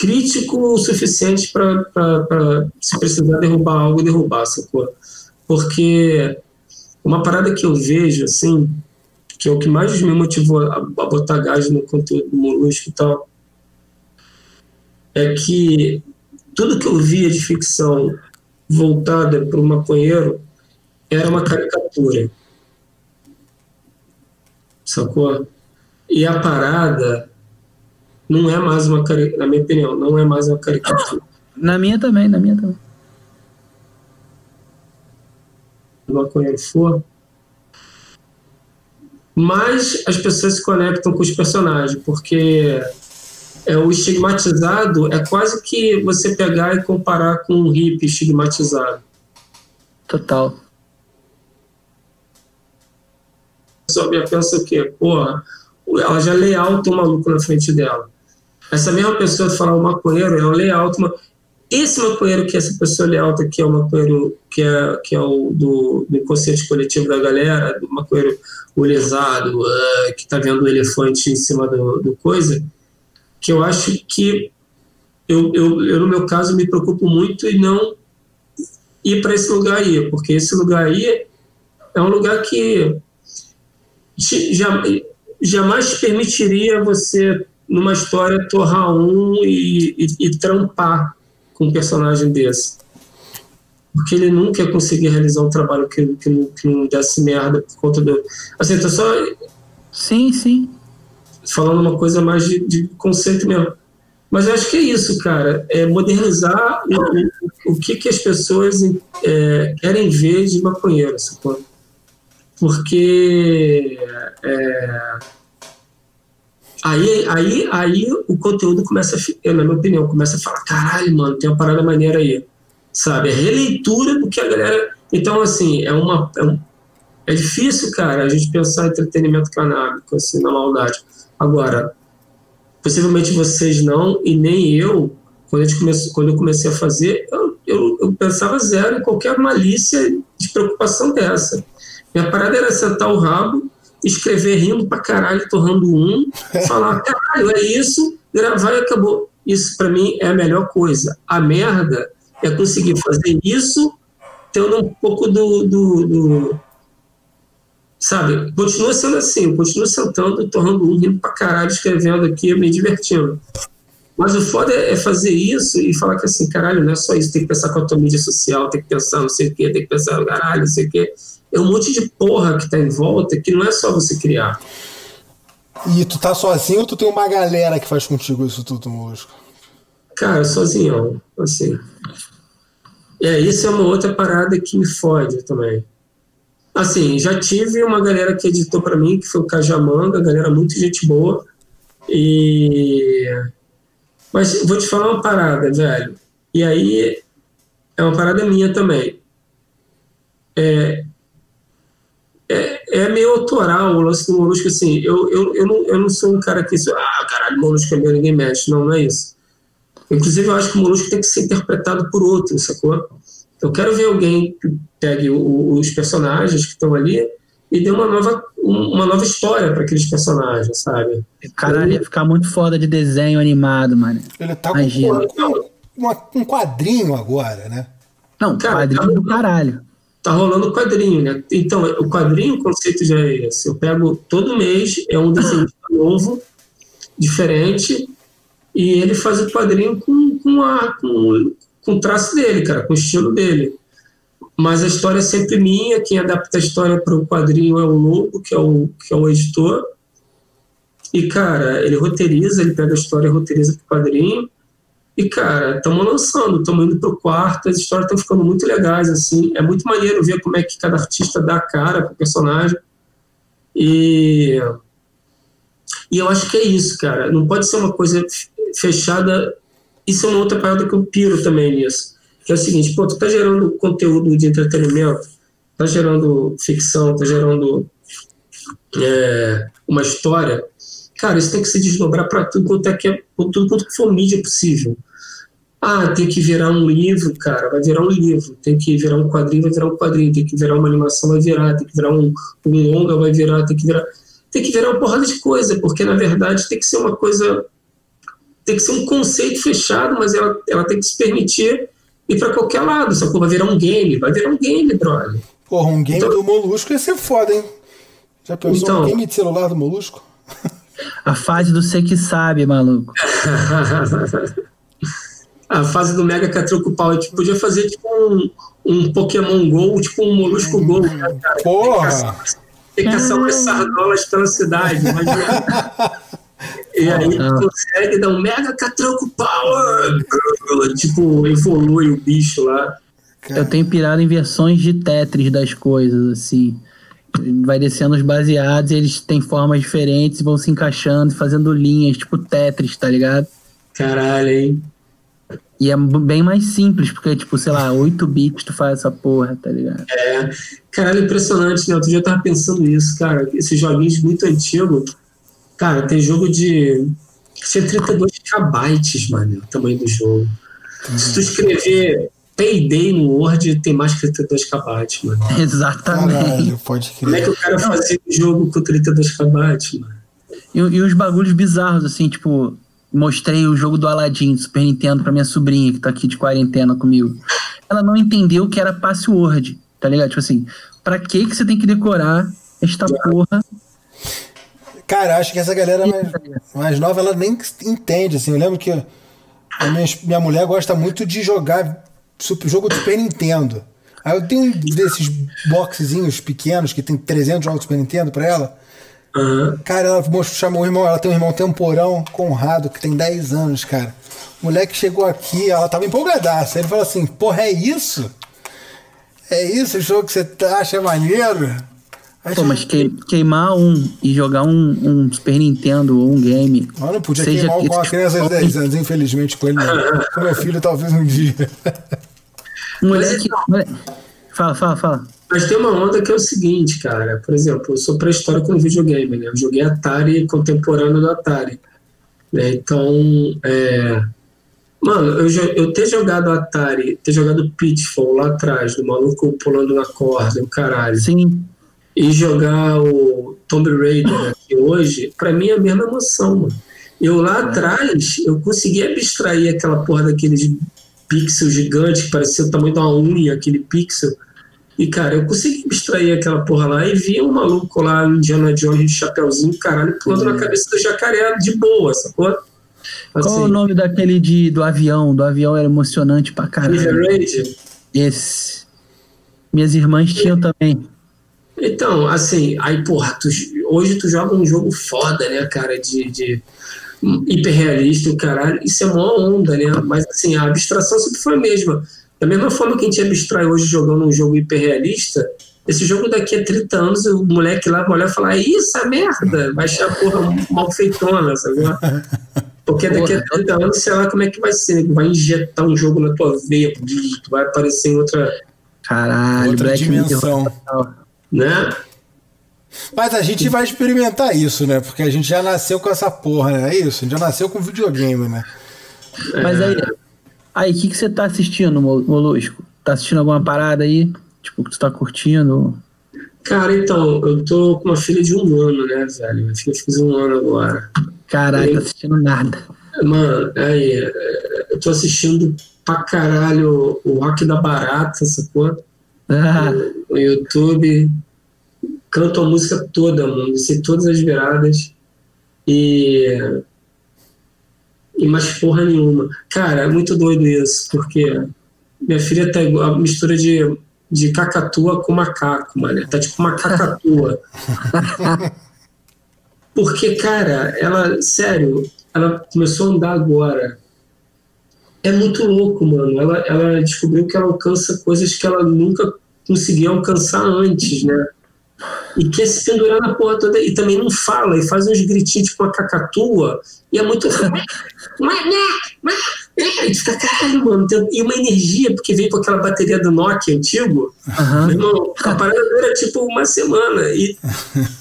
crítico o suficiente para se precisar derrubar algo, derrubar, sacou? Porque uma parada que eu vejo, assim, que é o que mais me motivou a, a botar gás no conteúdo do Molusco e tal, é que tudo que eu via de ficção voltada para o maconheiro era uma caricatura. Sacou? E a parada não é mais uma na minha opinião, não é mais uma caricatura. Na minha também, na minha também. maconheiro for, mas as pessoas se conectam com os personagens, porque é, o estigmatizado é quase que você pegar e comparar com um hippie estigmatizado. Total. A pessoa pensa o quê? Porra, ela já lê alto o maluco na frente dela. Essa mesma pessoa falar o maconheiro, lê alto uma... Esse maconheiro que essa pessoa lê alto, que é o maconheiro que é, que é o do, do inconsciente coletivo da galera, do maconheiro olesado, uh, que tá vendo o elefante em cima do, do coisa, que eu acho que eu, eu, eu, no meu caso, me preocupo muito em não ir para esse lugar aí, porque esse lugar aí é um lugar que já, jamais permitiria você numa história torrar um e, e, e trampar com um personagem desse. Porque ele nunca ia conseguir realizar um trabalho que, que, não, que não desse merda por conta do. Assim, tô só. Sim, sim. Falando uma coisa mais de, de conceito mesmo. Mas eu acho que é isso, cara. É modernizar o, o, o que, que as pessoas é, querem ver de maconheiro, sacou? Porque. É, Aí, aí, aí o conteúdo começa a, na minha opinião, começa a falar, caralho, mano, tem uma parada maneira aí. Sabe? É releitura do que a galera. Então, assim, é uma. É, um... é difícil, cara, a gente pensar em entretenimento canábico, assim, na maldade. Agora, possivelmente vocês não, e nem eu, quando, a gente quando eu comecei a fazer, eu, eu, eu pensava zero em qualquer malícia de preocupação dessa. Minha parada era sentar o rabo escrever rindo pra caralho, torrando um, [laughs] falar, caralho, é isso, gravar e acabou. Isso para mim é a melhor coisa. A merda é conseguir fazer isso tendo um pouco do, do, do sabe, continua sendo assim, continua sentando, torrando um, rindo pra caralho, escrevendo aqui, me divertindo. Mas o foda é fazer isso e falar que assim, caralho, não é só isso, tem que pensar com a tua mídia social, tem que pensar não sei o quê, tem que pensar, caralho, não sei o quê é um monte de porra que tá em volta que não é só você criar. E tu tá sozinho ou tu tem uma galera que faz contigo isso tudo, músico? Cara, sozinho, assim. É, isso é uma outra parada que me fode também. Assim, já tive uma galera que editou para mim, que foi o Cajamanga, galera muito gente boa. E. Mas vou te falar uma parada, velho. E aí, é uma parada minha também. É, é, meio autoral o lance do Molusco, assim, eu, eu, eu, não, eu não sou um cara que diz, ah, caralho, Molusco é meu, ninguém mexe. Não, não é isso. Inclusive, eu acho que o Molusco tem que ser interpretado por outro, sacou? Eu quero ver alguém que pegue o, os personagens que estão ali e dê uma nova, uma nova história para aqueles personagens, sabe? Caralho, ia ficar muito foda de desenho animado, mano. Ele tá com um, um quadrinho agora, né? Não, Cara, quadrinho tá- do caralho. Tá rolando o quadrinho, né? Então, o quadrinho, o conceito já é esse. Eu pego todo mês, é um desenhista [laughs] novo, diferente, e ele faz o quadrinho com, com, a, com, com o traço dele, cara, com o estilo dele. Mas a história é sempre minha, quem adapta a história para o quadrinho é o Lobo, que é o, que é o editor. E, cara, ele roteiriza, ele pega a história e roteiriza pro quadrinho. E, cara, estamos lançando, estamos indo pro quarto, as histórias estão ficando muito legais, assim. É muito maneiro ver como é que cada artista dá a cara pro personagem. E, e eu acho que é isso, cara. Não pode ser uma coisa fechada. Isso é uma outra parada que eu piro também nisso. Que é o seguinte, pô, tu tá gerando conteúdo de entretenimento, tá gerando ficção, tá gerando é, uma história. Cara, isso tem que se desdobrar para tudo quanto é que é, tudo quanto for mídia possível. Ah, tem que virar um livro, cara, vai virar um livro. Tem que virar um quadrinho, vai virar um quadrinho. Tem que virar uma animação, vai virar. Tem que virar um, um longa, vai virar. Tem que virar. Tem que virar uma porrada de coisa, porque na verdade tem que ser uma coisa. Tem que ser um conceito fechado, mas ela, ela tem que se permitir ir para qualquer lado. Sacou? Vai virar um game, vai virar um game, brother. Porra, um game Então- do Molusco ia ser foda, hein? Já pensou Então- um game de celular do Molusco? A fase do você que sabe, maluco. [laughs] a fase do Mega Catruco Power, a gente podia fazer tipo um, um Pokémon GO, tipo um Molusco GO, né, cara? Porra! Tem que caçar umas sardolas pela cidade, imagina. E aí tu Ah. consegue dar um Mega Catruco Power! Tipo, evolui o bicho lá. Eu tenho pirado em versões de Tetris das coisas, assim. Vai descendo os baseados e eles têm formas diferentes e vão se encaixando e fazendo linhas, tipo Tetris, tá ligado? Caralho, hein? E é bem mais simples, porque, tipo, sei lá, 8 bits tu faz essa porra, tá ligado? Caralho, impressionante, né? Outro dia eu tava pensando nisso, cara. Esses joguinhos muito antigos. Cara, tem jogo de. Tinha 32 KB, mano, o tamanho do jogo. Se tu escrever Payday no Word, tem mais que 32 KB, mano. [laughs] Exatamente. Caralho, pode Como é crer. que o cara fazia um jogo com 32 KB, mano? E, e uns bagulhos bizarros, assim, tipo, mostrei o jogo do Aladdin do Super Nintendo pra minha sobrinha, que tá aqui de quarentena comigo. Ela não entendeu que era password, tá ligado? Tipo assim, pra que que você tem que decorar esta porra? Cara, acho que essa galera mais, mais nova, ela nem entende, assim. Eu lembro que minha, minha mulher gosta muito de jogar super, jogo do Super Nintendo. Aí eu tenho um desses boxezinhos pequenos que tem 300 jogos do Super Nintendo pra ela. Aham. Cara, ela chamou o irmão, ela tem um irmão temporão, Conrado, que tem 10 anos, cara. O moleque chegou aqui, ela tava empolgadaça. Ele falou assim: Porra, é isso? É isso o jogo que você acha maneiro? Aí Pô, mas que- queimar um e jogar um, um Super Nintendo ou um game. Eu não podia seja queimar um com uma criança de 10 [laughs] anos, infelizmente, com ele. não. Com meu filho, talvez um dia. Moleque. moleque- Fala, fala, fala. Mas tem uma onda que é o seguinte, cara. Por exemplo, eu sou pré-histórico no videogame, né? Eu joguei Atari contemporâneo do Atari. né? Então, é... Mano, eu, eu ter jogado Atari, ter jogado Pitfall lá atrás, do maluco pulando na corda, o caralho, Sim, e jogar o Tomb Raider aqui hoje, pra mim é a mesma emoção, mano. Eu lá atrás, eu consegui abstrair aquela porra daqueles pixels gigantes que parecia o tamanho de uma unha, aquele pixel. E, cara, eu consegui abstrair aquela porra lá e vi um maluco lá, Indiana Jones de chapeuzinho, caralho, pulando na cabeça do jacaré de boa, sacou? Qual Assim, é o nome daquele de, do avião? Do avião era emocionante pra caralho. Esse. Minhas irmãs tinham também. Então, assim, aí, porra, tu- hoje tu joga um jogo foda, né, cara, de, de hiperrealista, o caralho, isso é uma onda, né? Mas, assim, a abstração sempre foi a mesma. Da mesma forma que a gente abstrai hoje jogando um jogo hiperrealista, esse jogo daqui a 30 anos, o moleque lá vai olhar e falar, isso é merda, vai achar a porra mal feitona, sabe? [laughs] Porque daqui a 30 anos, sei lá como é que vai ser, né? vai injetar um jogo na tua veia, tu vai aparecer em outra, Caralho, Outra Black dimensão. né? Mas a gente vai experimentar isso, né? Porque a gente já nasceu com essa porra, né? É isso, a gente já nasceu com videogame, né? Mas aí, aí, o que, que você tá assistindo, Mo- Molusco? Tá assistindo alguma parada aí? Tipo, que tu tá curtindo? Cara, então, eu tô com uma filha de um ano, né, velho? Minha filha fez um ano agora. Caralho, tá assistindo nada. Mano, aí, é, eu tô assistindo pra caralho o rock da barata, sacou? [laughs] Ah, No YouTube. Canto a música toda, mano. Sei todas as viradas. E. E mais porra nenhuma. Cara, é muito doido isso, porque minha filha tá igual a mistura de, de cacatua com macaco, mano. Tá tipo uma cacatua. [laughs] Porque, cara, ela, sério, ela começou a andar agora. É muito louco, mano. Ela, ela descobriu que ela alcança coisas que ela nunca conseguia alcançar antes, né? E quer se pendurar na porra toda. E também não fala, e faz uns gritinhos tipo uma cacatua. E é muito. E fica, caralho, mano. E uma energia, porque veio com aquela bateria do Nokia antigo. aham. Meu irmão, a parada dura tipo uma semana. E,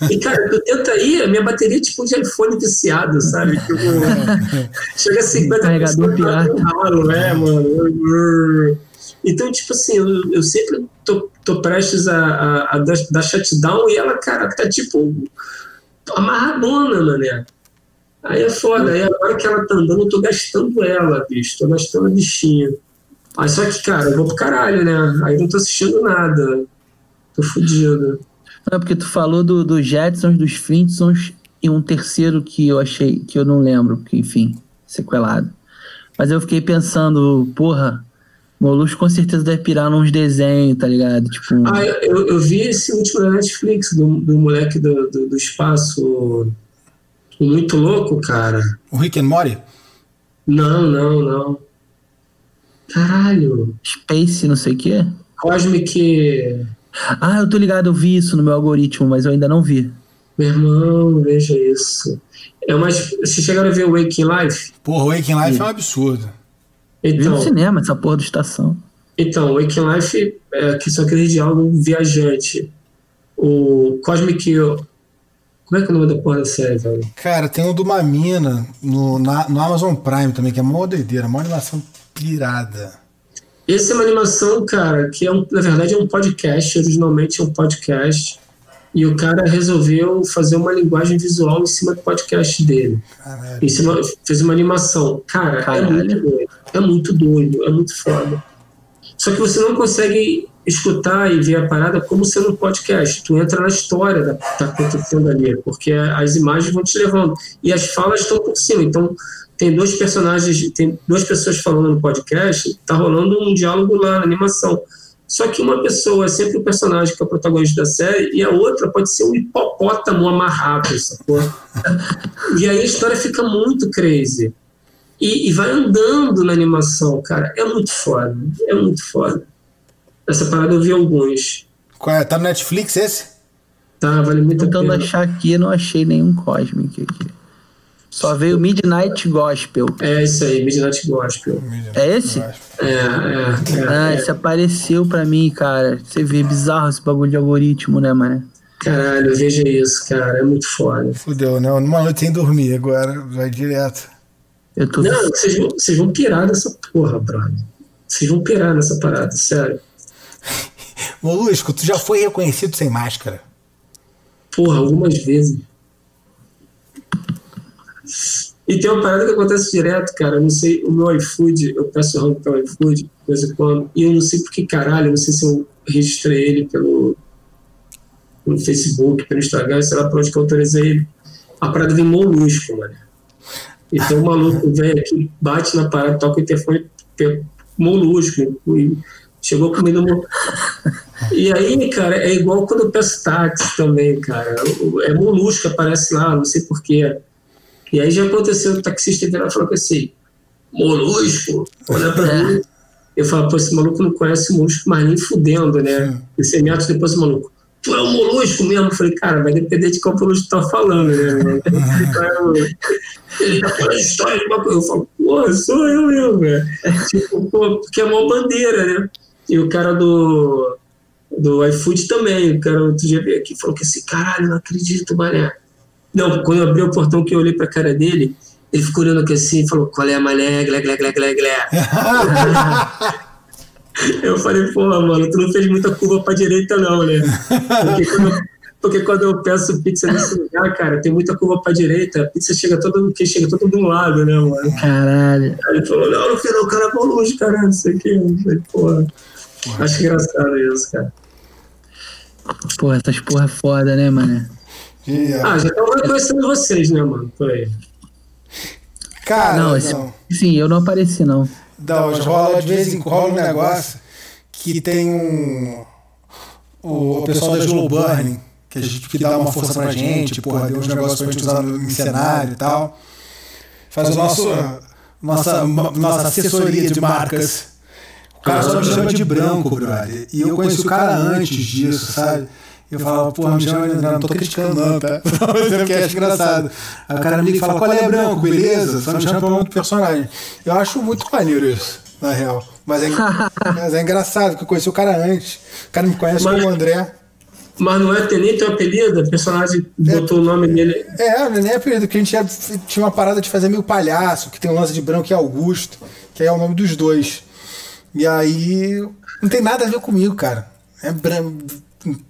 e cara, tu tenta ir, a minha bateria é tipo de iPhone viciado, sabe? Tipo, [laughs] chega a 50 Carregador pirata. ralo, é, mano. Então, tipo assim, eu, eu sempre tô, tô prestes a, a, a dar, dar shutdown e ela, cara, tá tipo amarradona, mané. Aí é foda. Aí agora que ela tá andando, eu tô gastando ela, bicho. Tô gastando a bichinha. Aí só que, cara, eu vou pro caralho, né? Aí não tô assistindo nada. Tô fudido. Não, porque tu falou do, dos Jetsons, dos Flintstones e um terceiro que eu achei, que eu não lembro, que enfim, sequelado. Mas eu fiquei pensando, porra, Molusco com certeza deve pirar nos desenhos, tá ligado? Tipo, Ah, eu, eu vi esse último da Netflix, do, do moleque do, do, do espaço muito louco, cara. O Rick and Morty? Não, não, não. Caralho. Space, não sei o quê. Cosmic. Ah, eu tô ligado, eu vi isso no meu algoritmo, mas eu ainda não vi. Meu irmão, veja isso. É uma, vocês chegaram a ver o Waking Life? Porra, o Waking Life é um absurdo. Vi no Então, cinema, essa porra do estação. então Waking Life é, que são aqueles diálogos viajante. O Cosmic. Como é que é o nome da porra da série, velho? Cara, tem um do Mamina no, na- no Amazon Prime também, que é mó doideira, mó animação pirada. Esse é uma animação, cara, que é um, na verdade é um podcast, originalmente é um podcast, e o cara resolveu fazer uma linguagem visual em cima do podcast dele. Caralho. Em cima, fez uma animação. Cara, é Caralho. muito doido. É muito doido, é muito foda. Só que você não consegue escutar e ver a parada como sendo um podcast. Tu entra na história da que tá acontecendo ali, porque as imagens vão te levando. E as falas estão por cima. Então, tem dois personagens, tem duas pessoas falando no podcast, tá rolando um diálogo lá na animação. Só que uma pessoa é sempre o personagem que é o protagonista da série e a outra pode ser um hipopótamo amarrado, sacou? [laughs] e aí a história fica muito crazy. E, e vai andando na animação, cara. É muito foda. É muito foda. Essa parada eu vi alguns. Qual é? Tá no Netflix esse? Tá, vale muito a Tentando pena. achar aqui, eu não achei nenhum Cosmic aqui. Só veio Midnight Gospel. É isso aí, Midnight Gospel. É esse? É, é, é. Ah, é. esse apareceu pra mim, cara. Você vê bizarro esse bagulho de algoritmo, né, mano? Caralho, veja isso, cara. É muito foda. Fudeu, né? Numa noite sem dormir, agora vai direto. Eu tô. Não, vocês vão, vocês vão pirar nessa porra, brother. Vocês vão pirar nessa parada, sério. [laughs] Molusco, tu já foi reconhecido sem máscara. Porra, algumas vezes. E tem uma parada que acontece direto, cara. Eu não sei, o meu iFood, eu peço rango pelo iFood, de vez em quando, e eu não sei por que caralho, eu não sei se eu registrei ele pelo, pelo Facebook, pelo Instagram, sei lá por onde que eu autorizei ele. A parada vem molusco, mano. Então o maluco vem aqui, bate na parada, toca o interfone, molusco, e chegou comendo mo- e aí, cara, é igual quando eu peço táxi também, cara. É molusco, aparece lá, não sei porquê. E aí já aconteceu, o taxista virar e falou assim, molusco, olha pra É. mim. Eu falo, pô, esse maluco não conhece o molusco, mas nem fudendo, né? Sim. E você metros depois o maluco, tu é um molusco mesmo? Eu falei, cara, vai depender de qual molusco tu tá falando, né? [laughs] Ele tá falando história de uma coisa. Eu falo, pô, sou eu mesmo, velho. tipo, pô, porque é uma bandeira, né? E o cara do, do iFood também, o cara outro dia veio aqui e falou que assim, caralho, não acredito, mané. Não, quando eu abri o portão que eu olhei pra cara dele, ele ficou olhando aqui assim e falou, qual é a mané, glé, glé, glé, glé, glé. [laughs] Eu falei, pô, mano, tu não fez muita curva pra direita não, né? Porque quando, Porque quando eu peço pizza nesse lugar, cara, tem muita curva pra direita, a pizza chega todo, que chega todo de um lado, né, mano? Caralho. Aí ele falou, não, no final o cara é longe, cara, não sei o que. Eu falei, porra. Acho engraçado isso, cara. Porra, essas porra foda, né, mano? Ah, já estão reconhecendo vocês, né, mano? Por aí. Cara, não, não. esse- Sim, eu não apareci, não. Não, rola de vez em quando um negócio que tem um. O, o pessoal da Slow Burning, que a gente que dá uma força pra gente, porra, deu uns negócios pra gente usar no- em cenário e tal. Faz o nosso. Nossa, nossa assessoria de marcas. O cara só me chama de branco, brother. E eu conheci o cara antes disso, sabe? Eu falava, porra, me chama de André, não tô criticando [laughs] não, tá? É porque acho engraçado. Aí o cara me liga e fala, qual é branco, beleza? Só me chama pelo nome do personagem. Eu acho muito maneiro isso, na real. Mas é, [laughs] mas é engraçado, que eu conheci o cara antes. O cara me conhece Mas- como André. Mas não é ter nem teu apelido, o personagem botou o nome dele. É, é nem apelido, que a gente ia- tinha uma parada de fazer meio palhaço, que tem um lance de branco e Augusto, que é o nome dos dois. E aí. Não tem nada a ver comigo, cara. É branco.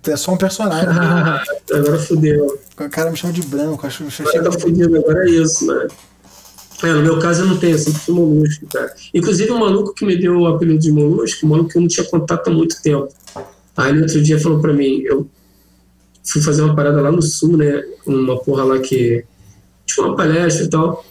É só um personagem. Ah, [laughs] agora fudeu. o cara me chama de branco, acho, acho Agora tá fudido, agora é isso, né? É, no meu caso eu não tenho, eu sempre fui molusco, cara. Inclusive o maluco que me deu o apelido de molusco, o maluco que eu não tinha contato há muito tempo. Aí ele outro dia falou pra mim, eu fui fazer uma parada lá no sul, né? Uma porra lá que tinha uma palestra e tal.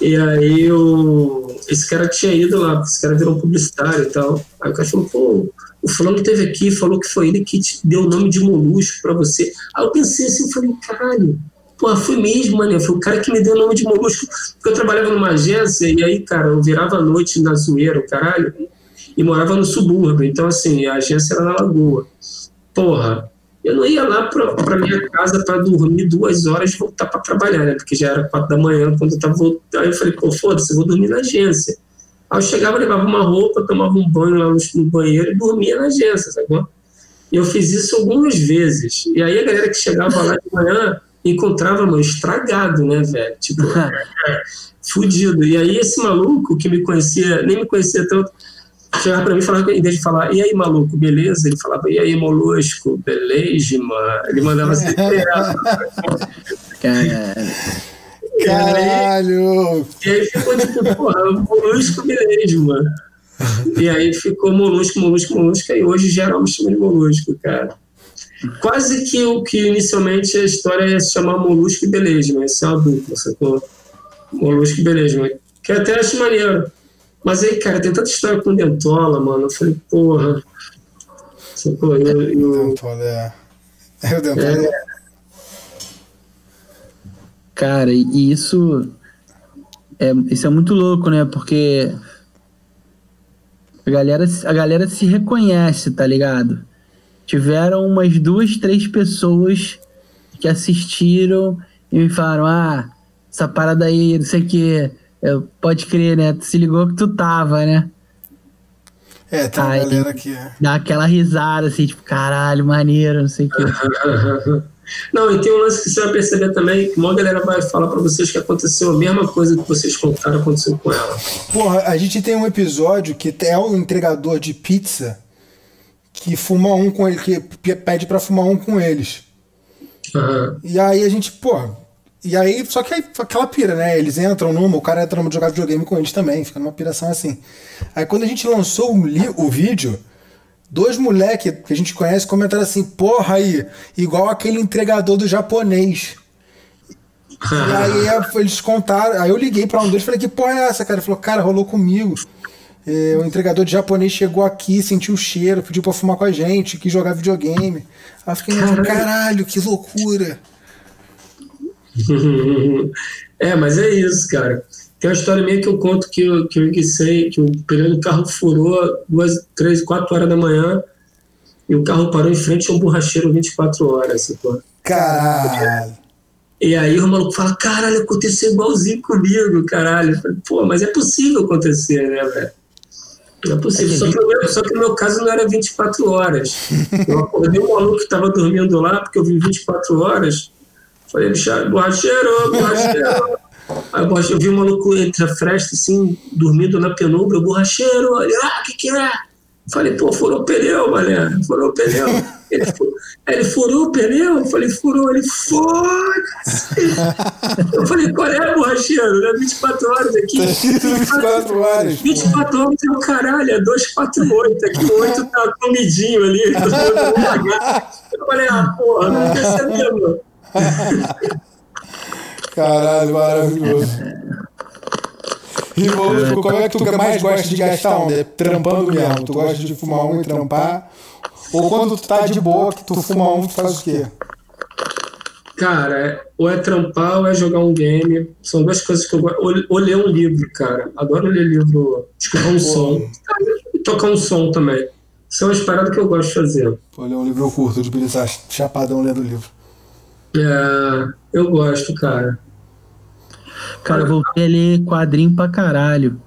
E aí eu, esse cara tinha ido lá, esse cara virou um publicitário e tal. Aí o cara falou, pô, o fulano teve aqui, falou que foi ele que te deu o nome de molusco pra você. Aí eu pensei assim, eu falei, caralho, Porra, fui mesmo, mano. Foi o cara que me deu o nome de molusco. Porque eu trabalhava numa agência e aí, cara, eu virava a noite na zoeira, o caralho, e morava no subúrbio. Então, assim, a agência era na Lagoa. Porra, eu não ia lá pra minha casa pra dormir duas horas e voltar pra trabalhar, né? Porque já era quatro da manhã quando eu tava voltando. Aí eu falei, pô, foda-se, eu vou dormir na agência. Aí eu chegava, levava uma roupa, tomava um banho lá no, banheiro e dormia na agência, sacou? E eu fiz isso algumas vezes. E aí a galera que chegava lá de manhã encontrava, mano, estragado, né, velho? Tipo, [laughs] fudido. E aí esse maluco que me conhecia, nem me conhecia tanto, chegava pra mim e falava, em vez de falar, e aí, maluco, beleza? Ele falava, e aí, molusco, beleza, mano? Ele mandava assim, [laughs] Caralho. Caralho! E aí ficou tipo, porra, molusco, beleza, mano. E aí ficou molusco, molusco, molusco, e hoje geral chama de molusco, cara. Quase que o que inicialmente a história ia se chamar Molusco e Beleza, mas isso é uma dupla, sacou? Molusco e Beleza, mas que eu até acho maneiro. Mas aí, cara, tem tanta história com Dentola, mano. Eu falei, porra. Sacou? Eu, eu, Dentola, é. É o Dentola. Cara, e isso é, isso é muito louco, né? Porque a galera, a galera se reconhece, tá ligado? Tiveram umas duas, três pessoas que assistiram e me falaram: Ah, essa parada aí, não sei o que. Pode crer, né? Tu se ligou que tu tava, né? É, tem uma Ai. galera que. Dá aquela risada, assim, tipo, caralho, maneiro, não sei o que. [laughs] Não, e tem um lance que você vai perceber também, que uma galera vai falar pra vocês que aconteceu a mesma coisa que vocês contaram aconteceu com ela. Porra, a gente tem um episódio que é um entregador de pizza que fuma um com ele, que pede pra fumar um com eles. Aham. E aí a gente, porra. E aí, só que aí, aquela pira, né? Eles entram numa, o cara entra numa de jogar videogame com eles também, fica numa piração assim. Aí quando a gente lançou o, o vídeo, dois moleques que a gente conhece comentaram assim, porra aí, igual aquele entregador do japonês. E aí [laughs] é, eles contaram, aí eu liguei pra um deles e falei, que porra é essa, cara? Ele falou, cara, rolou comigo. É, o entregador de japonês chegou aqui, sentiu o cheiro, pediu pra fumar com a gente, quis jogar videogame. Aí eu fiquei, caralho, caralho que loucura. [laughs] É, mas é isso, cara. Tem uma história minha que eu conto que eu, que eu enguicei, que o pneu do carro furou duas, três, quatro horas da manhã e o carro parou em frente a um borracheiro 24 horas, sacou? Caralho. E aí o maluco fala, caralho, aconteceu igualzinho comigo, caralho. Falei, Pô, mas é possível acontecer, né, velho? É possível. Só que, o meu, só que no meu caso não era 24 horas. [laughs] Eu acordei um maluco que tava dormindo lá, porque eu vi 24 horas. Falei, bicho, borracheiro, borracheiro. Aí o borracheiro, eu vi um maluco entre a fresta, assim, dormindo na penumbra, o borracheiro, olha, ah, o que que é? Falei, pô, furou o pneu, mané, furou o pneu. [laughs] Ele, fu- aí ele furou o pneu? Eu falei, furou. Ele, foda-se. [laughs] Eu falei, qual é, borracheiro? Né? 24 horas aqui. Tá escrito 24 horas. pô. 24 horas é o caralho, é 248. Aqui o 8 tá comidinho ali. [laughs] Eu falei, ah, porra, não ser mesmo. Caralho, maravilhoso. [laughs] E como é que tu mais gosta de gastar onda? É trampando mesmo. Tu gosta de fumar um e trampar? Ou quando tu tá de boa, que tu fuma um, tu faz o quê? Cara, é- ou é trampar ou é jogar um game. São duas coisas que eu gosto. Ou, ou ler um livro, cara. Adoro ler livro, escutar um som. E tocar um som também. São as paradas que eu gosto de fazer. Pô, ler um livro curto, de bilhar chapadão lendo livro. É, eu gosto, cara. Cara, eu voltei a ler quadrinho pra caralho.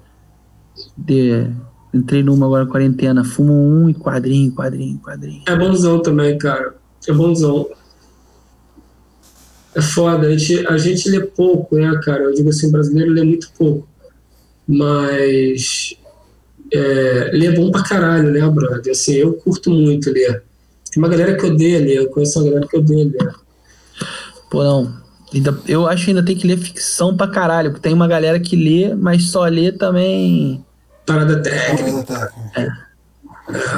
De- Entrei numa agora quarentena, fumo um e quadrinho, quadrinho, quadrinho. É bonzão também, cara. É bonzão. É foda, a gente, a gente lê pouco, né, cara? Eu digo assim, brasileiro lê muito pouco. Mas é, lê bom pra caralho, né, brother? Assim, eu curto muito ler. Tem uma galera que odeia ler, eu conheço uma galera que odeia ler. Pô, não. Ainda, eu acho que ainda tem que ler ficção pra caralho, porque tem uma galera que lê, mas só lê também. Parada técnica. Parada técnica.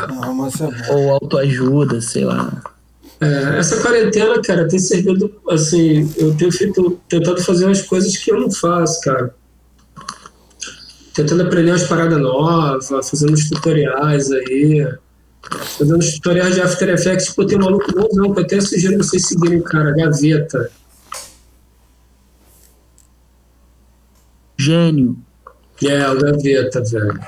Não, romance é bom. Ou autoajuda, sei lá. É, essa quarentena, cara, tem servido, assim, eu tenho feito, tentado fazer umas coisas que eu não faço, cara. Tentando aprender umas paradas novas, fazendo uns tutoriais aí, fazendo uns tutoriais de After Effects, pô, tem um maluco bonzão, que eu até sugiro vocês seguirem, cara, Gaveta. Gênio. É, o Gaveta, velho.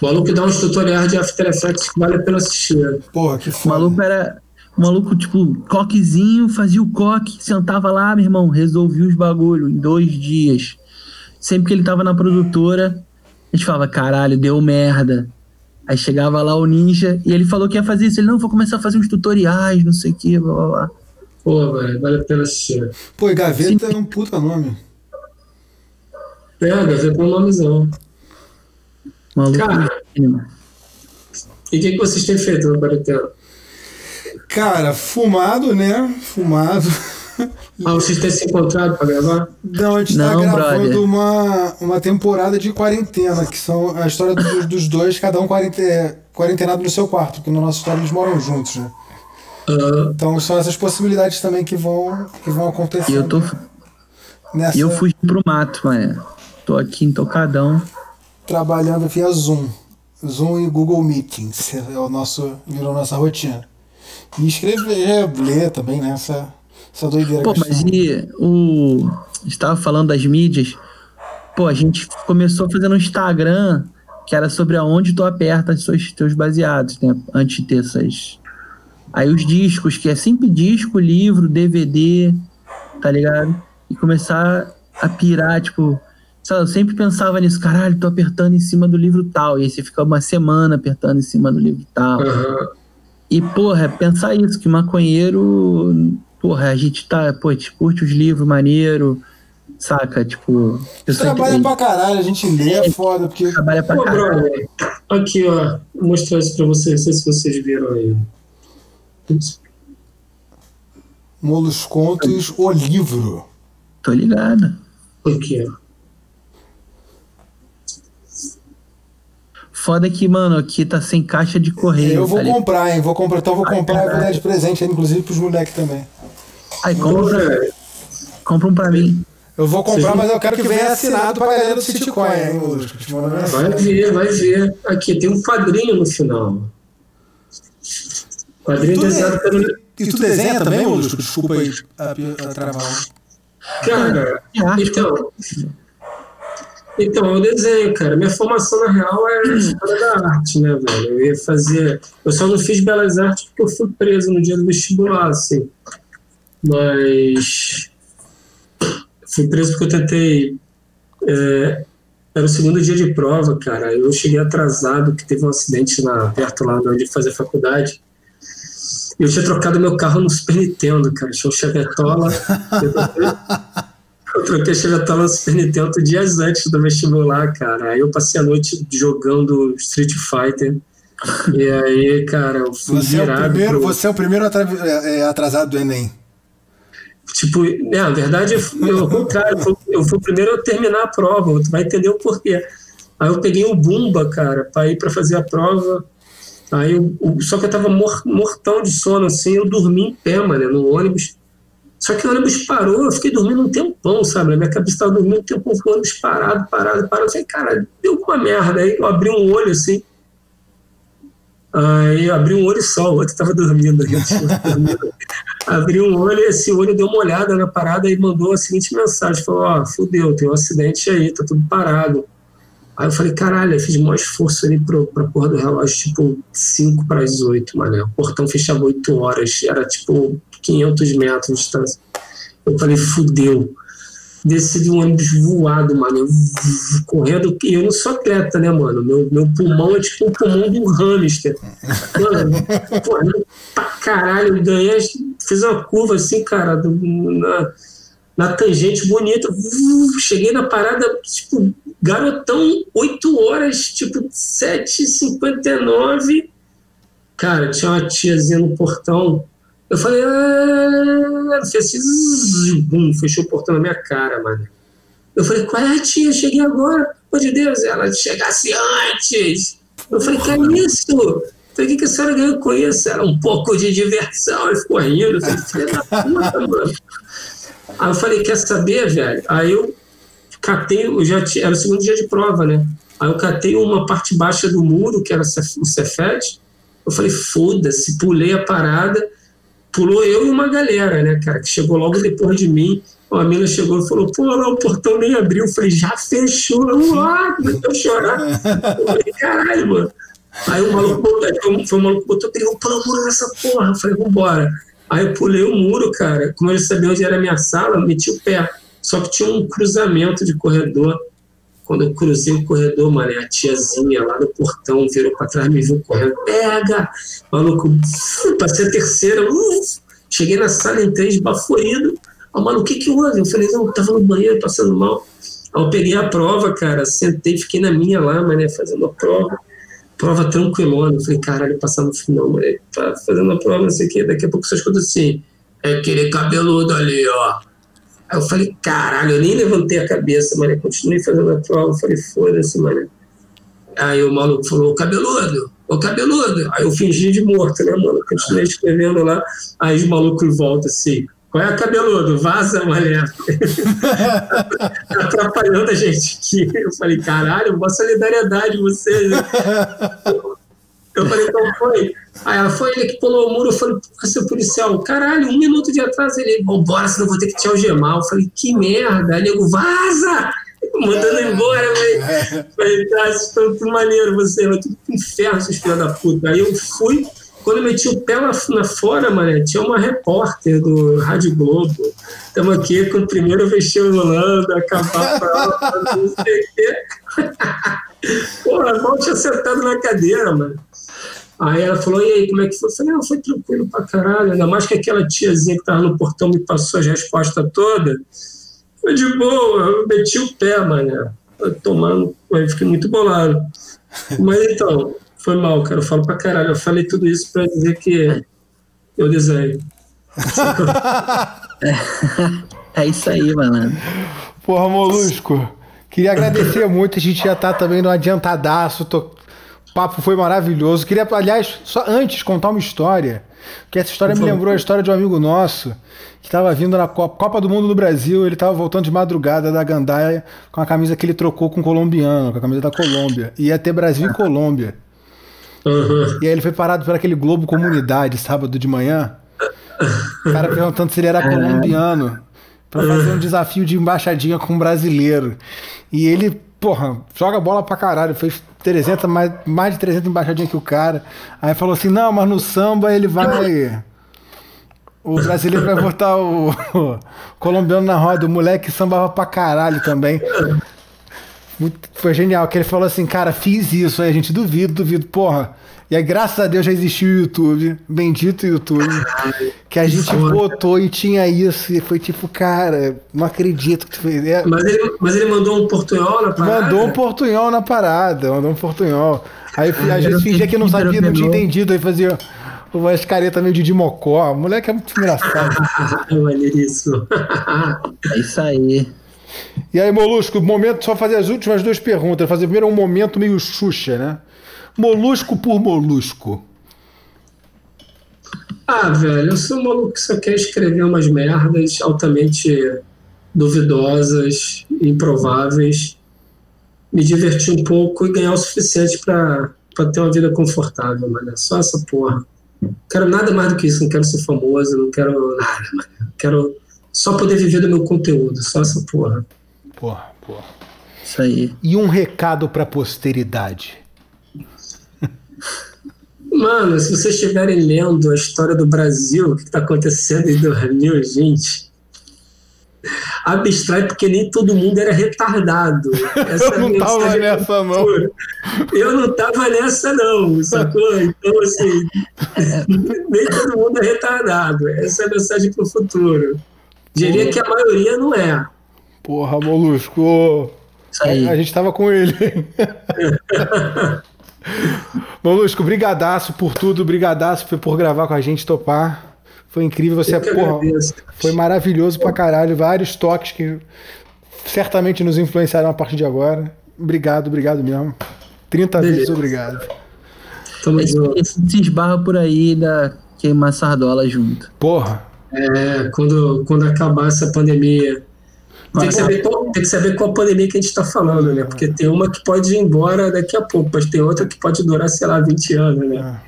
O maluco dá uns tutoriais de After Effects que vale a pena assistir. Porra, que O foda. maluco era. O maluco, tipo, coquezinho, fazia o coque, sentava lá, meu irmão, resolvia os bagulho em dois dias. Sempre que ele tava na produtora, a gente falava, caralho, deu merda. Aí chegava lá o ninja e ele falou que ia fazer isso. Ele, não, vou começar a fazer uns tutoriais, não sei o que, blá blá blá. Pô, velho, vale a pena assistir. Pô, e Gaveta é um puta nome. É, Gaveta é um nomezão. Maluco. Cara. E o que, que vocês têm feito na quarentena? Cara, fumado, né? Fumado. Ah, vocês têm se encontrado pra gravar? Não, a gente tá Não, gravando brother. uma, uma temporada de quarentena, que são a história dos, [laughs] dos dois, cada um quarente, quarentenado no seu quarto, porque na nossa história eles moram juntos, né? Então são essas possibilidades também que vão, que vão acontecer. E eu, tô, nessa, e eu fugi pro mato, mano. Tô aqui em tocadão. trabalhando via Zoom. Zoom e Google Meetings. É o nosso, virou nossa rotina. E escrever, ler também, né? Essa, essa doideira Pô, mas e o. A gente tava falando das mídias. Pô, a gente começou fazendo um Instagram que era sobre aonde tu aperta os seus, teus baseados, né? Antes de ter essas. Aí os discos, que é sempre disco, livro, DVD, tá ligado? E começar a pirar, tipo. Eu sempre pensava nisso, caralho, tô apertando em cima do livro tal. E aí você fica uma semana apertando em cima do livro tal. aham. E, porra, pensar isso, que maconheiro, porra, a gente tá, pô, a gente curte os livros maneiro, saca? Tipo, Trabalha que pra caralho, a gente lê, é foda, porque trabalha pra Pô, caralho. brother, aqui, ó. Vou mostrar isso pra vocês. Não sei se vocês viram aí. Moluscontos, o livro. Tô ligado. Aqui, ó. Foda que, mano, aqui tá sem caixa de correio. eu vou ligado? comprar, hein? Vou comprar, então eu vou Ai, comprar e vou dar caralho. de presente, inclusive pros moleques também. Aí, compra, compra um pra mim. Eu vou comprar, Vocês- mas eu quero que venha assinado pra galera do Sitcoin, hein, Molusco? Te mando Vai mensagem. ver, vai ver. Aqui, tem um quadrinho no final. Quadrinho Tu desenhado de- pelo. E tu desenha também, Molusco? Desculpa aí a, a travar. Cara, então. Então, eu desenho, cara. Minha formação, na real, é história da arte, né, velho? Eu ia fazer. Eu só não fiz belas artes porque eu fui preso no dia do vestibular, assim. Mas. Fui preso porque eu tentei. é, Era o segundo dia de prova, cara. Eu cheguei atrasado, que teve um acidente lá, perto lá onde eu fazia faculdade. Eu tinha trocado meu carro no Super Nintendo, cara. Tinha um Chevetola. [laughs] Eu troquei- Chevetola no Super Nintendo dias antes do vestibular, cara. Aí eu passei a noite jogando Street Fighter. E aí, cara, eu fui Você é, o virado primeiro, pro- você é o primeiro é, é, atrasado do Enem. Tipo, é, na verdade, eu ao contrário, eu fui, o primeiro a terminar a prova, tu vai entender o porquê. Aí eu peguei o Bumba, cara, pra ir pra fazer a prova. Aí eu, só que eu tava mor- mortão de sono, assim, eu dormi em pé, mano, no ônibus. Só que o ônibus parou, eu fiquei dormindo um tempão, sabe? Minha cabeça tava dormindo um tempão, o ônibus parado, parado, parado. Eu falei, cara, deu uma merda. Aí eu abri um olho, assim, Aí eu abri um olho só, o outro tava dormindo. [laughs] abri um olho e esse olho deu uma olhada na parada e mandou a seguinte mensagem: falou, ó, fudeu, tem um acidente aí, tá tudo parado. Aí eu falei, caralho, eu fiz o maior esforço ali pro, pra porra do relógio, tipo, 5 para as 8, mano. O portão fechava 8 horas, era tipo 500 metros de distância. Eu falei, fudeu. Desci de um ônibus voado, mano, eu [laughs] correndo. Eu não sou atleta, né, mano? Meu, meu pulmão é tipo o pulmão do hamster. Mano, [laughs] correndo pra caralho. Eu ganhei, fiz uma curva assim, cara, do- na, na tangente bonita. [laughs] Cheguei na parada, tipo, garotão, 8 horas, tipo, 7h59. Cara, tinha uma tiazinha no portão. Eu falei, ah, fez assim, bum, fechou o portão na minha cara, mano. Eu falei, qual é, tia? Cheguei agora, pelo amor de Deus. Ela chegasse antes. Eu falei, que é isso? Eu falei, o que, que a senhora ganhou com isso? Era um pouco de diversão. Ele ficou rindo. Eu falei, filha da puta, mano. Aí eu falei, quer saber, velho? Aí eu catei, eu já tinha, era o segundo dia de prova, né? Aí eu catei uma parte baixa do muro, que era o Cefet. Eu falei, foda-se, pulei a parada. Pulou eu e uma galera, né, cara, que chegou logo depois de mim. Uma mina chegou e falou, pô, lá o portão nem abriu. Eu falei, já fechou. Eu, ah, começou a chorar. Eu falei, caralho, mano. Aí o maluco botou, foi, um- o maluco botou, pegou pelo muro nessa porra. Eu falei, vambora. Aí eu pulei o muro, cara. Como eu sabia onde era a minha sala, eu meti o pé. Só que tinha um cruzamento de corredor. Quando eu cruzei o corredor, mano, a tiazinha lá no portão virou pra trás, me viu correndo. Pega! Maluco, passei a terceira. uf. cheguei na sala, entrei esbaforido. Ah, mano, o que que houve? Eu falei, não, eu tava no banheiro passando mal. Aí eu peguei a prova, cara, sentei, fiquei na minha lá, mané, fazendo a prova. Prova tranquilona. Falei, caralho, passar no final, mané, tá fazendo a prova, não sei o quê. Daqui a pouco você escuta assim, é aquele cabeludo ali, ó. Aí eu falei, caralho, eu nem levantei a cabeça, mané, continuei fazendo a prova. Eu falei, foda-se, mané. Aí o maluco falou, cabeludo, ô cabeludo. Aí eu fingi de morto, né, mano? Continuei escrevendo lá. Aí os malucos voltam assim, qual é cabeludo? Vaza, mané. [laughs] Atrapalhando a gente aqui. Eu falei, caralho, boa solidariedade vocês. [laughs] Eu falei, qual foi? Aí ela foi ele que pulou o muro. Eu falei, porra, seu policial, caralho, um minuto de atraso. Ele, vambora, senão vou ter que te algemar. Eu falei, que merda. Aí nego, vaza! Mandando embora. Eu falei, falei tá, vocês tudo maneiro, você vai tudo pro inferno, seus filhos da puta. Aí eu fui, quando eu meti o pé lá, na fora, mano, tinha uma repórter do Rádio Globo. Estamos aqui com o primeiro vestido Holanda, acabar não sei o quê. [laughs] Porra, mal tinha sentado na cadeira, mano. Aí ela falou, e aí, como é que foi? Eu falei, não, foi tranquilo pra caralho. Ainda mais que aquela tiazinha que tava no portão me passou as respostas todas. Foi de boa, eu meti o pé, mano. Tomando, eu fiquei muito bolado. [laughs] Mas então, foi mal, cara. Eu falo pra caralho. Eu falei tudo isso pra dizer que eu desenho. [laughs] É isso aí, mano. Porra, Molusco. Queria agradecer [laughs] muito. A gente já tá também no adiantadaço. Tô... O papo foi maravilhoso. Queria, aliás, só antes contar uma história. Que essa história me lembrou a história de um amigo nosso que estava vindo na Copa, Copa do Mundo do Brasil. Ele estava voltando de madrugada da Gandaia com a camisa que ele trocou com o colombiano, com a camisa da Colômbia. Ia ter Brasil e [laughs] Colômbia. Uhum. E aí ele foi parado por aquele Globo Comunidade sábado de manhã. O cara perguntando se ele era colombiano pra fazer um desafio de embaixadinha com um brasileiro. E ele, porra, joga bola pra caralho. Fez 300, mais, mais de 300 embaixadinhas que o cara. Aí falou assim: não, mas no samba ele vai. [laughs] O brasileiro vai botar o, o colombiano na roda. O moleque sambava pra caralho também. Muito, foi genial, que ele falou assim, cara, fiz isso, aí a gente duvido, duvido, porra. E aí, graças a Deus, já existiu o YouTube, bendito YouTube, que a gente foda. botou e tinha isso, e foi tipo, cara, não acredito que tu fez. É, Mas ele, mas ele mandou um portunhol na parada? mandou um portunhol na parada, mandou um portunhol. Aí a gente fingia que não sabia, não tinha entendido, aí fazia umas caretas meio de Dimocó. O moleque é muito engraçado. [laughs] É maneiríssimo. É isso aí. E aí, Molusco, momento, só fazer as últimas duas perguntas. Fazer primeiro um momento meio Xuxa, né? Molusco por molusco. Ah, velho, eu sou um maluco que só quer escrever umas merdas altamente duvidosas, improváveis, me divertir um pouco e ganhar o suficiente pra, pra ter uma vida confortável, mano. É Só essa porra. Não quero nada mais do que isso, não quero ser famoso, não quero nada, mano. Quero só poder viver do meu conteúdo, só essa porra. Porra, porra. Isso aí. E um recado pra posteridade. Mano, se vocês estiverem lendo a história do Brasil, o que está acontecendo em 2020, abstrai porque nem todo mundo era retardado. [laughs] Essa Eu é a não tava mensagem nessa, não. Eu não tava nessa, não, sacou? Então, assim, [laughs] nem todo mundo é retardado. Essa é a mensagem para o futuro. Diria que a maioria não é. Porra, Molusco. A gente tava com ele. [laughs] Molusco, brigadaço por tudo, brigadaço por gravar com a gente, topar. Foi incrível, você, que porra, foi maravilhoso pra caralho. Vários toques que certamente nos influenciaram a partir de agora. Obrigado, obrigado mesmo. 30 vezes Beleza. obrigado. Tamo junto. se esbarra por aí da queimar sardola junto. Porra. É, quando, quando acabar essa pandemia. Tem que, saber qual, tem que saber qual pandemia que a gente está falando, né? Porque tem uma que pode ir embora daqui a pouco, mas tem outra que pode durar, sei lá, 20 anos, né?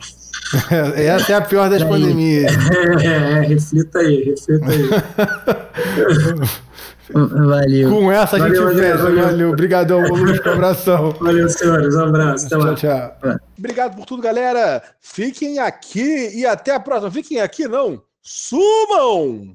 [laughs] Essa é a pior das Aí. pandemias. É, [laughs] é, é, reflita aí, reflita aí. [laughs] Valeu. Com essa a gente Valeu, fecha. valeu. Valeu. Obrigadão, Molusco. Abração. Valeu, senhores. Um abraço. Até. Tchau, tchau. Obrigado por tudo, galera. Fiquem aqui e até a próxima. Fiquem aqui, não. Sumam!